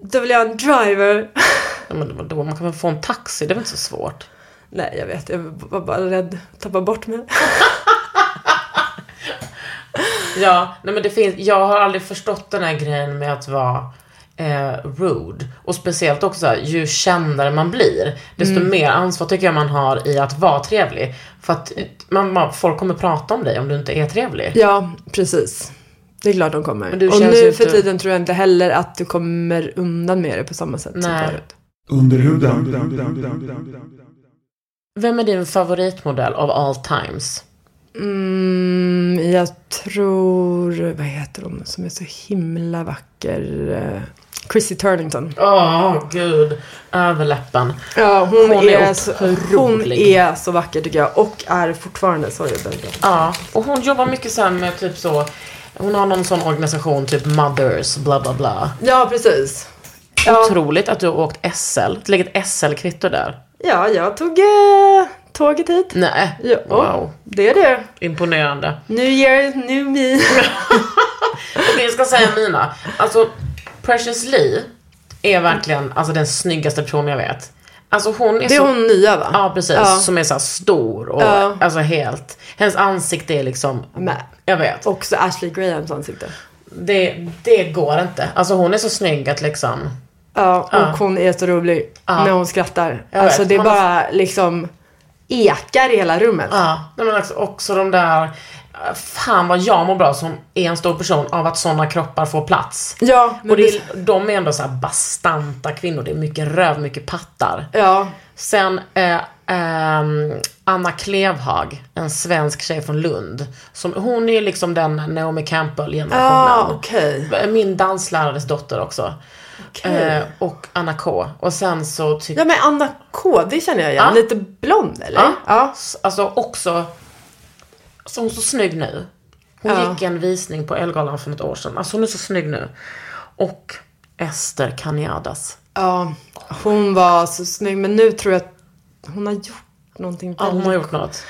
Då vill jag ha en driver. Ja, men då, man kan väl få en taxi, det är väl inte så svårt? Nej, jag vet. Jag var bara rädd att tappa bort mig. [laughs] Ja, nej men det finns, jag har aldrig förstått den här grejen med att vara eh, rude. Och speciellt också ju kändare man blir, desto mer ansvar tycker jag man har i att vara trevlig. För att man, man, folk kommer prata om dig om du inte är trevlig. Ja, precis. Det är klart de kommer. Men du och nu för inte- tiden tror jag inte heller att du kommer undan med det på samma sätt som Nej. förut. Under huden. Vem är din favoritmodell of all times? Mm, jag tror, vad heter hon som är så himla vacker? Eh, Chrissy Turlington. Åh, gud. Överläppen. Ja, hon, Hon är är, så, hon är så vacker tycker jag. Och är fortfarande så väldigt. Ja, och hon jobbar mycket här med typ så, hon har någon sån organisation, typ Mothers, bla bla bla. Ja, precis. Ja, Otroligt att du har åkt SL. Ligger ett SL-kvitto där. Ja jag tog eh, tåget hit. Nej. Ja, Wow. Det är det. Imponerande. New year, new me. Okej, [laughs] jag ska säga mina. Alltså, Precious Lee är verkligen alltså, den snyggaste personen jag vet. Alltså hon är Det är så... hon nya va? Ja, precis. Ja. Som är så stor och Ja. alltså helt... Hennes ansikte är liksom... Med. Jag vet. Också Ashley Grahams ansikte. Det, det går inte. Alltså hon är så snygg att liksom... Ja, och Ja. hon är så rolig Ja. när hon skrattar. Jag alltså vet. det är Man har- bara liksom ekar i hela rummet. Ja, nej, men också, också de där... Fan vad jag mår bra som är en stor person av att sådana kroppar får plats. Ja, Och det det- de är ändå så bastanta kvinnor. Det är mycket röv, mycket pattar. ja. Sen eh, ehm, Anna Klevhag, en svensk tjej från Lund. Som, hon är liksom den Naomi Campbell-generationen. Ah, okej. Min danslärares dotter också. Okej. Eh, och Anna K. Och sen så tycker Ja men Anna K, det känner jag igen. Ja. Lite blond eller? Ja. ja. S- Alltså också, alltså hon är så snygg nu. Hon Ja. gick en visning på Elgalan för något år sedan. Alltså hon är så snygg nu. Och Ester Kaniadas. Ja, hon var så snygg. Men nu tror jag att hon har gjort någonting Ja, väldigt, hon har gjort något.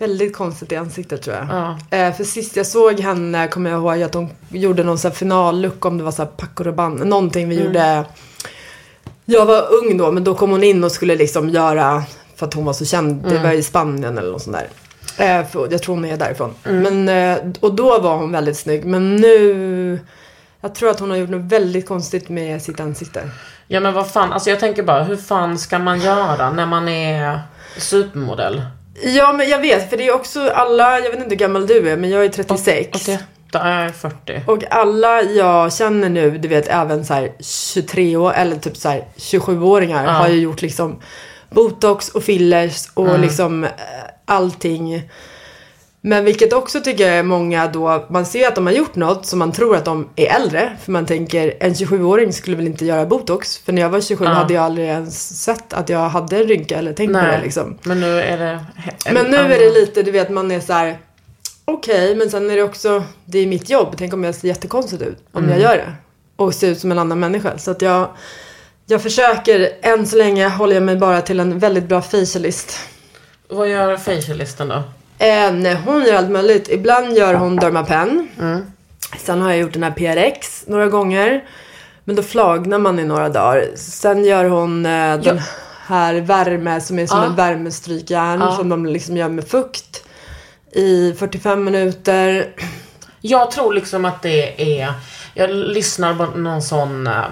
Väldigt konstigt i ansiktet tror jag. Ja. Eh, för sist jag såg henne kommer jag ihåg att hon gjorde någon så här finallook om det var så här Paco Rabanne. Någonting vi gjorde. Jag var ung då men då kom hon in och skulle liksom göra, för att hon var så känd, det var i Spanien eller något sånt där. Eh, för, jag tror hon är därifrån. Men, eh, och då var hon väldigt snygg. Men nu, jag tror att hon har gjort något väldigt konstigt med sitt ansikte. Ja men vad fan, alltså jag tänker bara hur fan ska man göra när man är supermodell? Ja men jag vet, för det är också alla, jag vet inte hur gammal du är men jag är 36. 88, jag är 40. Och alla jag känner nu, du vet även så här 23 år eller typ så här 27-åringar Ja. har ju gjort liksom botox och fillers och liksom eh, allting. Men vilket också tycker jag är många då, man ser att de har gjort något som man tror att de är äldre. För man tänker, en 27-åring skulle väl inte göra botox? För när jag var 27 Ja. hade jag aldrig ens sett att jag hade en rynka eller tänkt på det liksom. men nu är det... Men nu är det lite, du vet man är så här. okej men sen är det också, det är mitt jobb. Tänk om jag ser jättekonstigt ut om Mm. jag gör det. Och ser ut som en annan människa. Så att jag, jag försöker, än så länge håller jag mig bara till en väldigt bra facialist. Vad gör facialisten då? Eh, nej, hon gör allt möjligt. Ibland gör hon Dermapen. Mm. Sen har jag gjort den här PRX några gånger. Men då flagnar man i några dagar. Sen gör hon eh, den här värme som är som Ja. en värmestrykjärn. Ja. Som de liksom gör med fukt. I 45 minuter. Jag tror liksom att det är... Jag lyssnar på någon sån... eh,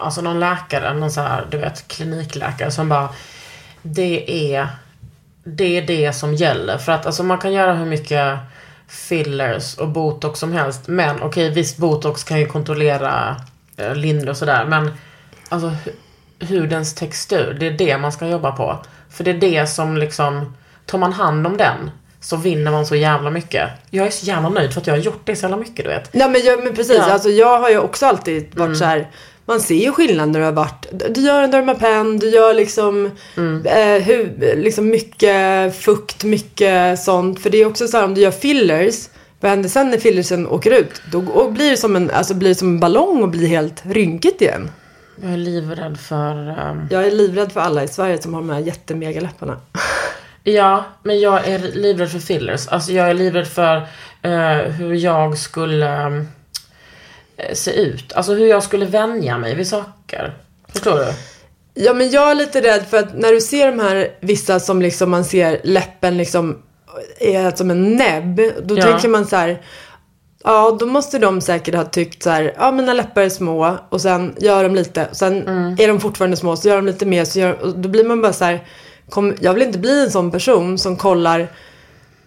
alltså någon läkare, någon så här, du vet, klinikläkare som bara... det är det är det som gäller. För att alltså, man kan göra hur mycket fillers och botox som helst. Men okej, visst botox kan ju kontrollera eh, lindre och sådär. Men alltså hu- hudens textur, det är det man ska jobba på. För det är det som liksom, tar man hand om den så vinner man så jävla mycket. Jag är så jävla nöjd för att jag har gjort det så jävla mycket du vet. Ja men, jag, men precis, Ja. Mm. alltså jag har ju också alltid varit så här. Man ser ju skillnad när du har varit, du gör en Dermapen, du gör liksom, Mm. eh, hu, liksom mycket fukt, mycket sånt. För det är också så här om du gör fillers, vad händer sen när fillersen åker ut? Då blir, det som en, alltså blir som en ballong och blir helt rynkigt igen. Jag är livrädd för ehm, Jag är livrädd för alla i Sverige som har de här jättemegaläpparna. Ja, men jag är livrädd för fillers. Alltså jag är livrädd för eh, hur jag skulle eh, se ut. Alltså hur jag skulle vänja mig vid saker. Förstår du? Ja men jag är lite rädd för att när du ser de här vissa som liksom man ser läppen liksom är som en näbb. Då Ja. tänker man så här. Ja då måste de säkert ha tyckt så här. Ja mina läppar är små och sen gör de lite. Och sen Mm. är de fortfarande små så gör de lite mer. Så gör, då blir man bara så här. Kom, jag vill inte bli en sån person som kollar.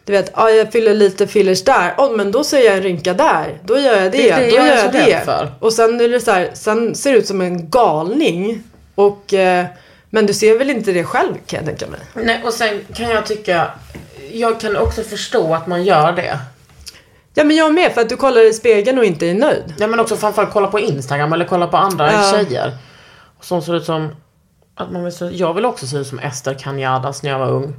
Du vet, ja jag fyller lite fillers där. Oh, men då ser jag en rynka där. Då gör jag det. Det det då jag gör jag det. för. Och sen är det så här, sen ser det ut som en galning. Och, eh, men du ser väl inte det själv kan jag tänka mig. Nej, och sen kan jag tycka, jag kan också förstå att man gör det. Ja men jag med för att du kollar i spegeln och inte är nöjd. Ja men också framförallt kolla på Instagram eller kolla på andra Ja. tjejer. Som ser ut som, att man vill se, jag vill också se ut som Ester Canyadas när jag var ung.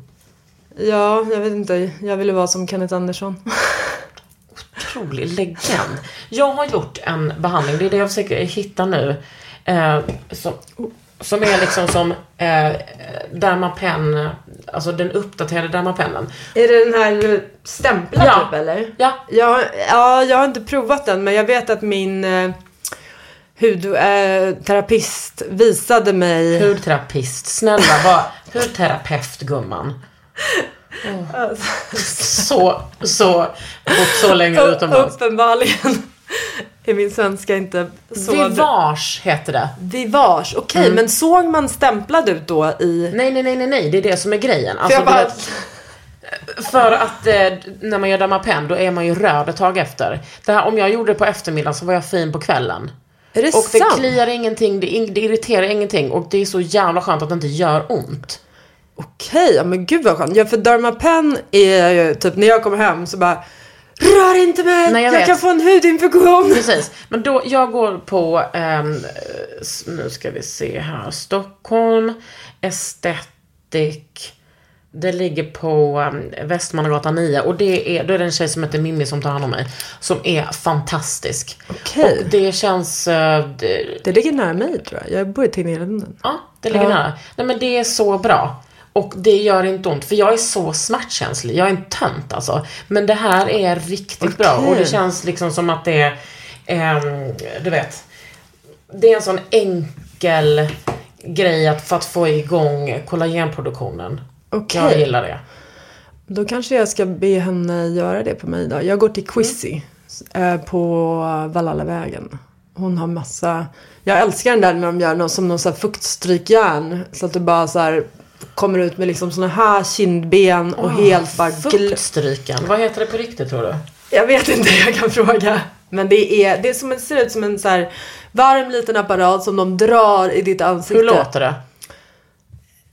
Ja, jag vet inte. Jag ville vara som Kenneth Andersson. otrolig legend. Jag har gjort en behandling, det är det jag försöker hitta nu. Eh, som, som är liksom som eh, Dermapen, alltså den uppdaterade Dermapennen. Är det den här stämplad Ja. typ eller? Ja, Jag, ja, jag har inte provat den men jag vet att min eh, hudterapist eh, visade mig. hudterapist. Snälla, var hudterapeut gumman. Åh. Så, så, bott så länge utomlands. Uppenbarligen är min svenska inte så. Vivage heter det. Vivage, okej men såg man stämplad ut då i... Nej, nej, nej, nej, nej, det är det som är grejen. För Alltså, jag bara, vet, För att eh, när man gör Dermapen då är man ju röd ett tag efter. Det här, om jag gjorde det på eftermiddagen så var jag fin på kvällen. är det Och det sant? kliar ingenting, det, det irriterar ingenting och det är så jävla skönt att det inte gör ont. Okej, ja men gud vad skönt. Ja för Dermapen är ju typ när jag kommer hem så bara Rör inte mig! Nej, jag jag kan få en hudinfektion! [laughs] Precis. Men då, jag går på, ehm, s- nu ska vi se här, Stockholm, Aesthetic. Det ligger på um, Västmannagatan 9 och det är, då är det en tjej som heter Mimmi som tar hand om mig. Som är fantastisk. Okej. Och det känns, eh, det, Det ligger nära mig tror jag. Jag bor i Tegnérlunden. ja, det ligger Ja. nära. Nej men det är så bra. Och det gör inte ont, för jag är så smärtkänslig. Jag är en tönt alltså. Men det här är riktigt bra och det känns liksom som att det är, ehm, du vet. Det är en sån enkel grej att, för att få igång kollagenproduktionen. Okej. Jag gillar det. Då kanske jag ska be henne göra det på mig då. Jag går till Quizzy eh, på Vallalavägen. Hon har massa... Jag älskar den där när de gör någon, som någon så här fuktstrykjärn. Så att du bara så här kommer ut med liksom såna här kindben och helt bara Fuktstryken, vad heter det på riktigt tror du? Jag vet inte, [laughs] jag kan fråga. Men det är, det är som, det ser ut som en så här varm liten apparat som de drar i ditt ansikte. Hur låter det?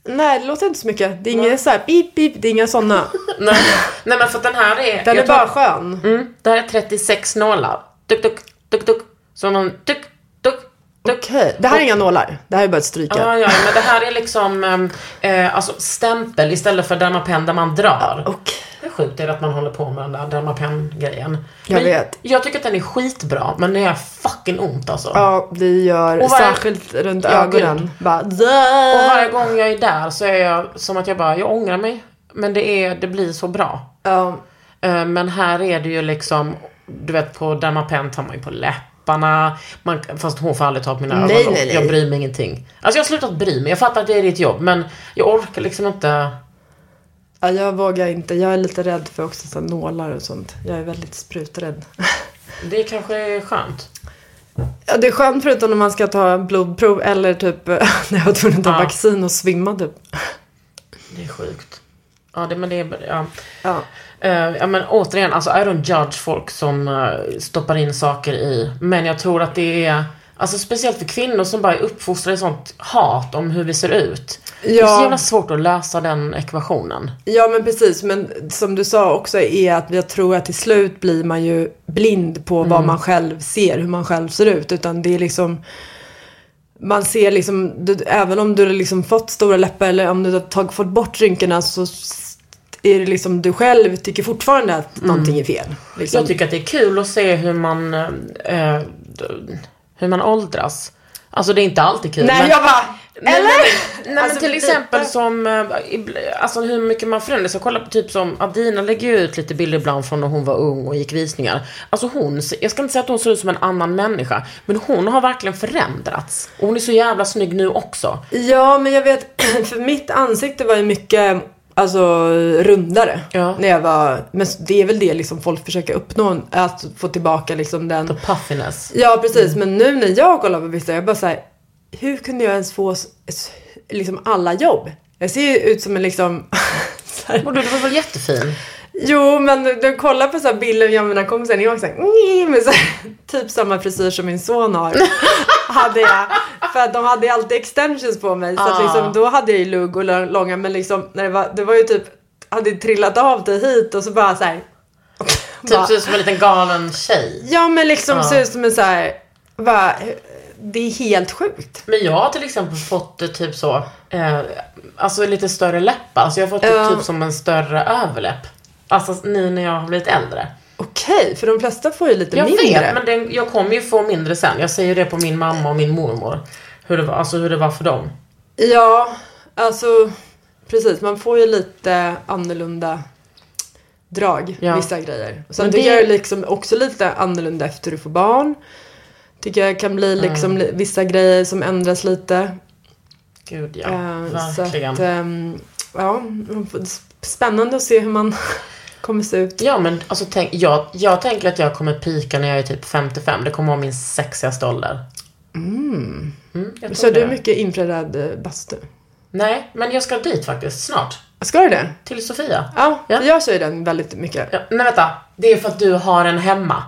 Nej, det låter inte så mycket. Det är inga så här pip pip, det är inga sådana. [laughs] Nej, nej men för att den här är... Den är bara tror- skön. Mm, det här är 36 nålar. Tuk, tuk, tuk, tuk. Så man tuk, Okej, det här är inga nålar. Det här är bara ett strykjärn. Ja, ja, men det här är liksom ehm, eh, alltså stämpel istället för Dermapen där man drar. Okej. Det är sjukt att man håller på med den där Dermapen-grejen. Jag Men vet. Jag tycker att den är skitbra, men det är fucking ont alltså. Ja, det gör varje- särskilt runt Ja, ögonen. Bara, Och varje gång jag är där så är jag som att jag bara, jag ångrar mig. Men det, är, det blir så bra. Ja, Eh, Men här är det ju liksom, du vet på Dermapen tar man ju på läpparna. Man, fast hon får aldrig ta på mina Nej, ögonlock. nej, nej. Jag bryr mig ingenting. Alltså jag har slutat bry mig. Jag fattar att det är ditt jobb. Men jag orkar liksom inte. ja, jag vågar inte. Jag är lite rädd för också så nålar och sånt. Jag är väldigt spruträdd. [laughs] Det kanske är skönt. Ja, det är skönt förutom när man ska ta blodprov eller typ [laughs] när jag var tvungen att ta Ja. vaccin och svimma typ. Det är sjukt. Ja, det, men det är... Ja. Ja. Eh, ja men återigen, alltså I don't judge folk som eh, stoppar in saker i. Men jag tror att det är, alltså speciellt för kvinnor som bara är uppfostrade i sånt hat om hur vi ser ut. Det är så Ja. jävla svårt att lösa den ekvationen. Ja men precis, men som du sa också är att jag tror att till slut blir man ju blind på vad man själv ser, hur man själv ser ut. Utan det är liksom, man ser liksom, du, även om du har liksom fått stora läppar eller om du har tagit, fått bort rynkorna så är det liksom du själv tycker fortfarande att någonting är fel. Liksom. Jag tycker att det är kul att se hur man, eh, hur man åldras. Alltså det är inte alltid kul. Nej men... jag bara, Eller? men, nej, Alltså, men till lite- exempel som, eh, alltså hur mycket man förändras. Jag kollar på typ som Adina lägger ju ut lite bilder ibland från när hon var ung och gick visningar. Alltså hon, jag ska inte säga att hon ser ut som en annan människa, men hon har verkligen förändrats. Och hon är så jävla snygg nu också. Ja, men jag vet, [clears throat] för mitt ansikte var ju mycket alltså, rundare. Ja. När jag var, men det är väl det liksom folk försöker uppnå, att få tillbaka liksom den. The puffiness. Ja, precis. Men nu när jag kollar på vissa, jag bara såhär, hur kunde jag ens få liksom alla jobb? Jag ser ju ut som en liksom, [laughs] Och du, var väl jättefin? Jo, men du kollar på så bilder jag och mina kompisar när jag var så här, "Nj", med så här, [laughs] typ samma frisyr som min son har. [laughs] hade jag. För att de hade alltid extensions på mig. Så att Ah. liksom, då hade jag ju lugg och lång- långa. Men liksom, när det var, det var ju typ, hade trillat av det hit och så bara så här. Typ bara, ser ut som en liten galen tjej. ja, men liksom Ah. ser ut som en så här, bara, det är helt sjukt. Men jag har till exempel fått typ så, eh, alltså lite större läppar. Alltså jag har fått Ja. typ som en större överläpp. Alltså nu när jag har blivit äldre. Okej, för de flesta får ju lite Jag mindre. vet, men den, jag kommer ju få mindre sen. Jag säger det på min mamma och min mormor. Hur det var, alltså hur det var för dem. Ja, alltså precis. Man får ju lite annorlunda drag, Ja. vissa grejer. Sen Men tycker det- jag liksom också lite annorlunda efter du får barn. Tycker jag kan bli liksom li- vissa grejer som ändras lite. Gud ja, så verkligen. att, ehm, ja, spännande att se hur man [laughs] kommer se ut. Ja men alltså tänk, jag, jag tänker att jag kommer pika när jag är typ 55. Det kommer vara min sexigaste ålder. Mm. tror Så du är mycket infraröd eh, bastu? Nej, men jag ska dit faktiskt snart. Ska du det? Till Sofia. Ja, Ja. jag kör ju den väldigt mycket. Ja, nej vänta, det är för att du har en hemma.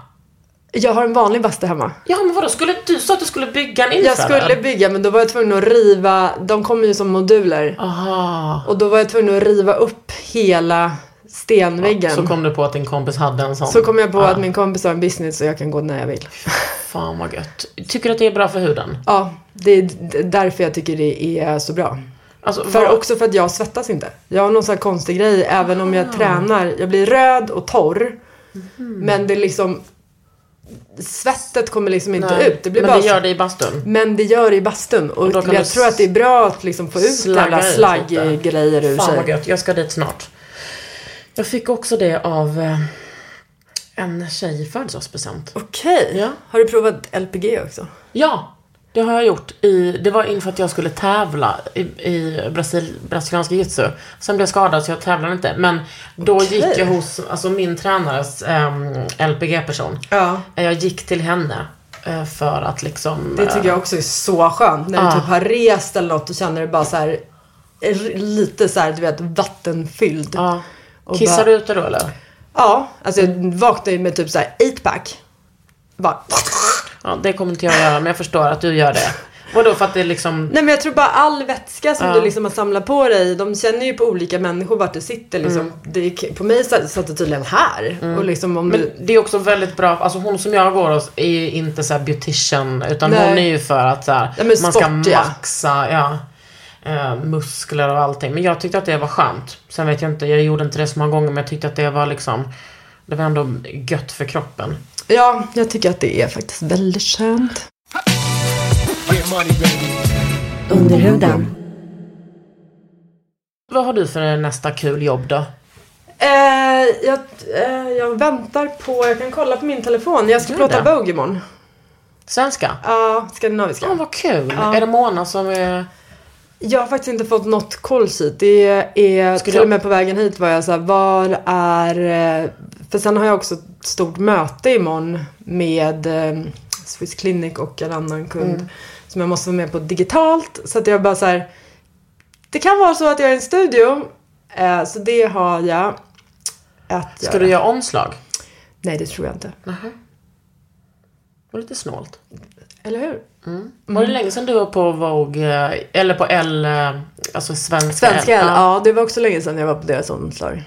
Jag har en vanlig bastu hemma. Ja men vadå, skulle, du sa att du skulle bygga en Jag infraröd? skulle bygga men då var jag tvungen att riva, de kommer ju som moduler. Aha. Och då var jag tvungen att riva upp hela stenväggen. Så kom du på att din kompis hade en sån. Så kom jag på Ja. att min kompis har en business och jag kan gå när jag vill. Fan vad gött. Tycker du att det är bra för huden? Ja, det är därför jag tycker det är så bra. Alltså, För vad- också för att jag svettas inte. Jag har någon sån här konstig grej, även om Ah. jag tränar. Jag blir röd och torr. Mhm. Men det är liksom... Svettet kommer liksom inte Nej, ut. Det blir men bara det gör det i bastun. Men det gör det i bastun. Och, kan jag tror att det är bra att liksom få ut alla slagggrejer ur Fan vad sig. gött, jag ska dit snart. Jag fick också det av eh, en tjej i födelsedagspresent. Okej. Ja. Har du provat LPG också? Ja, det har jag gjort. I, det var inför att jag skulle tävla i, i Brasil, brasiliansk jitsu. Sen blev jag skadad så jag tävlade inte. Men då Okej. gick jag hos alltså min tränares ehm, LPG-person. Ja. Jag gick till henne eh, för att liksom... Det tycker jag också är så skönt. När du typ har rest eller något och känner dig bara så här lite så här, du vet, vattenfylld. Och Kissar bara- du ute då eller? Ja, alltså jag vaknade ju med typ så här 8-pack. Bara... Ja, det kommer inte jag göra, men jag förstår att du gör det. Vadå, för att det liksom... Nej men jag tror bara all vätska som Ja. du liksom har samlat på dig, de känner ju på olika människor vart det sitter liksom. Mm. Det, på mig satt det tydligen här. Och liksom om Men du... det är också väldigt bra, alltså hon som jag går hos är ju inte så här beautician, utan Nej. hon är ju för att så här, Ja, man ska sport, ja. maxa, ja, eh, muskler och allting. Men jag tyckte att det var skönt. Sen vet jag inte, jag gjorde inte det så många gånger, men jag tyckte att det var liksom, det var ändå gött för kroppen. Ja, jag tycker att det är faktiskt väldigt skönt. Under huden. Vad har du för nästa kul jobb då? Eh, jag, eh, jag väntar på, jag kan kolla på min telefon. Jag ska Gör prata. Vogue imorgon. Svenska? Ja, skandinaviska. Ja, vad kul. Ja. Är det Mona som är... Jag har faktiskt inte fått något call sheet. Det är Skulle till och med på vägen hit var jag såhär, var är... För sen har jag också stort möte imorgon med eh, Swiss Clinic och en annan kund. Mm. Som jag måste vara med på digitalt. Så att jag bara så här. Det kan vara så att jag är i en studio. Eh, så det har jag att Ska göra. du göra omslag? Nej, det tror jag inte. Det var lite snålt. Eller hur? Var det länge sedan du var på Vogue, eh, eller på L, eh, alltså svenska, Svenska L? L, ja. det var också länge sedan jag var på deras omslag.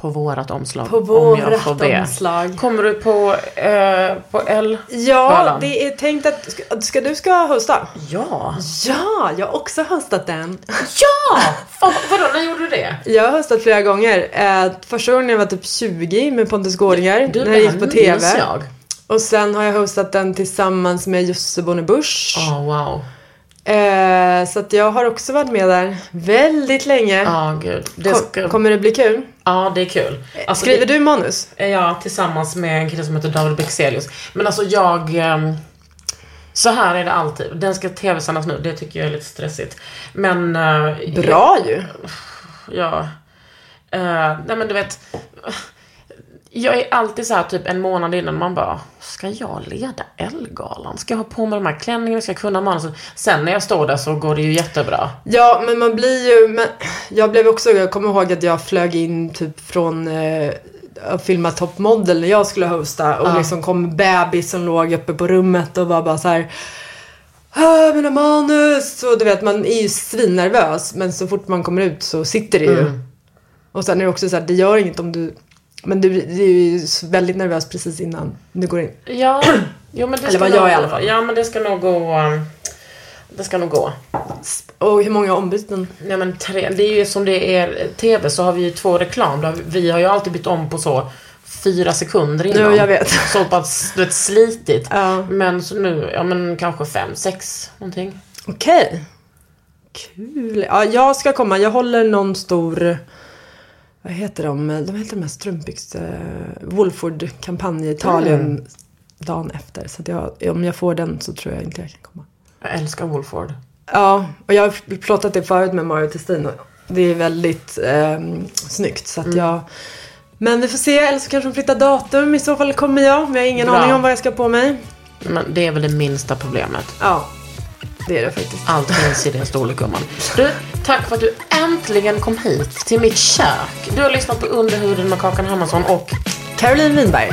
På vårat omslag. På vårat omslag. Kommer du på, eh, på L? Ja, det är tänkt att... Ska, ska du ska hosta? Ja. Ja, jag har också hostat den. [laughs] Ja! Fan, vadå, när gjorde du det? Jag har hostat flera gånger. Eh, första gången jag var typ 20 med Pontus Gårdinger. Du, när jag gick på TV. jag. Och sen har jag hostat den tillsammans med Josse Bonnebusch. Ja, wow. Eh, så att jag har också varit med där väldigt länge. Ja, gud. Det Kom, ska, kommer det bli kul? Ja, det är kul. Alltså, Skriver det, du manus? Ja, tillsammans med en kille som heter David Bexelius. Men alltså jag... ehm, Så här är det alltid. Den ska tv-sändas nu. Det tycker jag är lite stressigt. Men... eh, Bra ju. Ja. Eh, nej men du vet. Jag är alltid så här typ en månad innan man bara, ska jag leda Ellegalan? Ska jag ha på mig de här klänningarna? Ska jag kunna manuset? Sen när jag står där så går det ju jättebra. Ja, men man blir ju... Men jag blev också... Jag kommer ihåg att jag flög in typ från... Eh, att filma Top Model när jag skulle hosta. Och Ja. liksom kom bebis som låg uppe på rummet och var bara så här... "Ah, mina manus! Och du vet, man är ju svinnervös. Men så fort man kommer ut så sitter det ju. Mm. Och sen är det också så här, det gör inget om du... Men du, du är ju väldigt nervös precis innan du går in. Ja, [clears throat] jo men det Eller vad nog, jag är i alla fall. Ja men det ska nog gå. um, Det ska nog gå. Och hur många ombyten? Nej men tre, det är ju som det är tv så har vi ju två reklam. Där Vi har ju alltid bytt om på så fyra sekunder innan. Jo, jag vet. Så pass du vet, slitigt. Ja. Men så nu, ja men kanske fem, sex någonting. Okej. Kul. Ja, jag ska komma. Jag håller någon stor... Vad heter de? De heter de här strumpbyx... Uh, Wolford-kampanj i Italien dagen efter. Så att jag, om jag får den så tror jag inte jag kan komma. Jag älskar Wolford. Ja, och jag har plåtat det förut med Mario Testino. Det är väldigt eh, snyggt. Så att jag... Men vi får se, eller så kanske de flyttar datum. I så fall kommer jag. Men jag har ingen Bra. aning om vad jag ska på mig. Men det är väl det minsta problemet. Ja, det är det faktiskt. Allt finns i din storlek gumman. Du, tack för att du äntligen kom hit till mitt kök. Du har lyssnat på Underhuden med Kakan Hermansson och Caroline Winberg.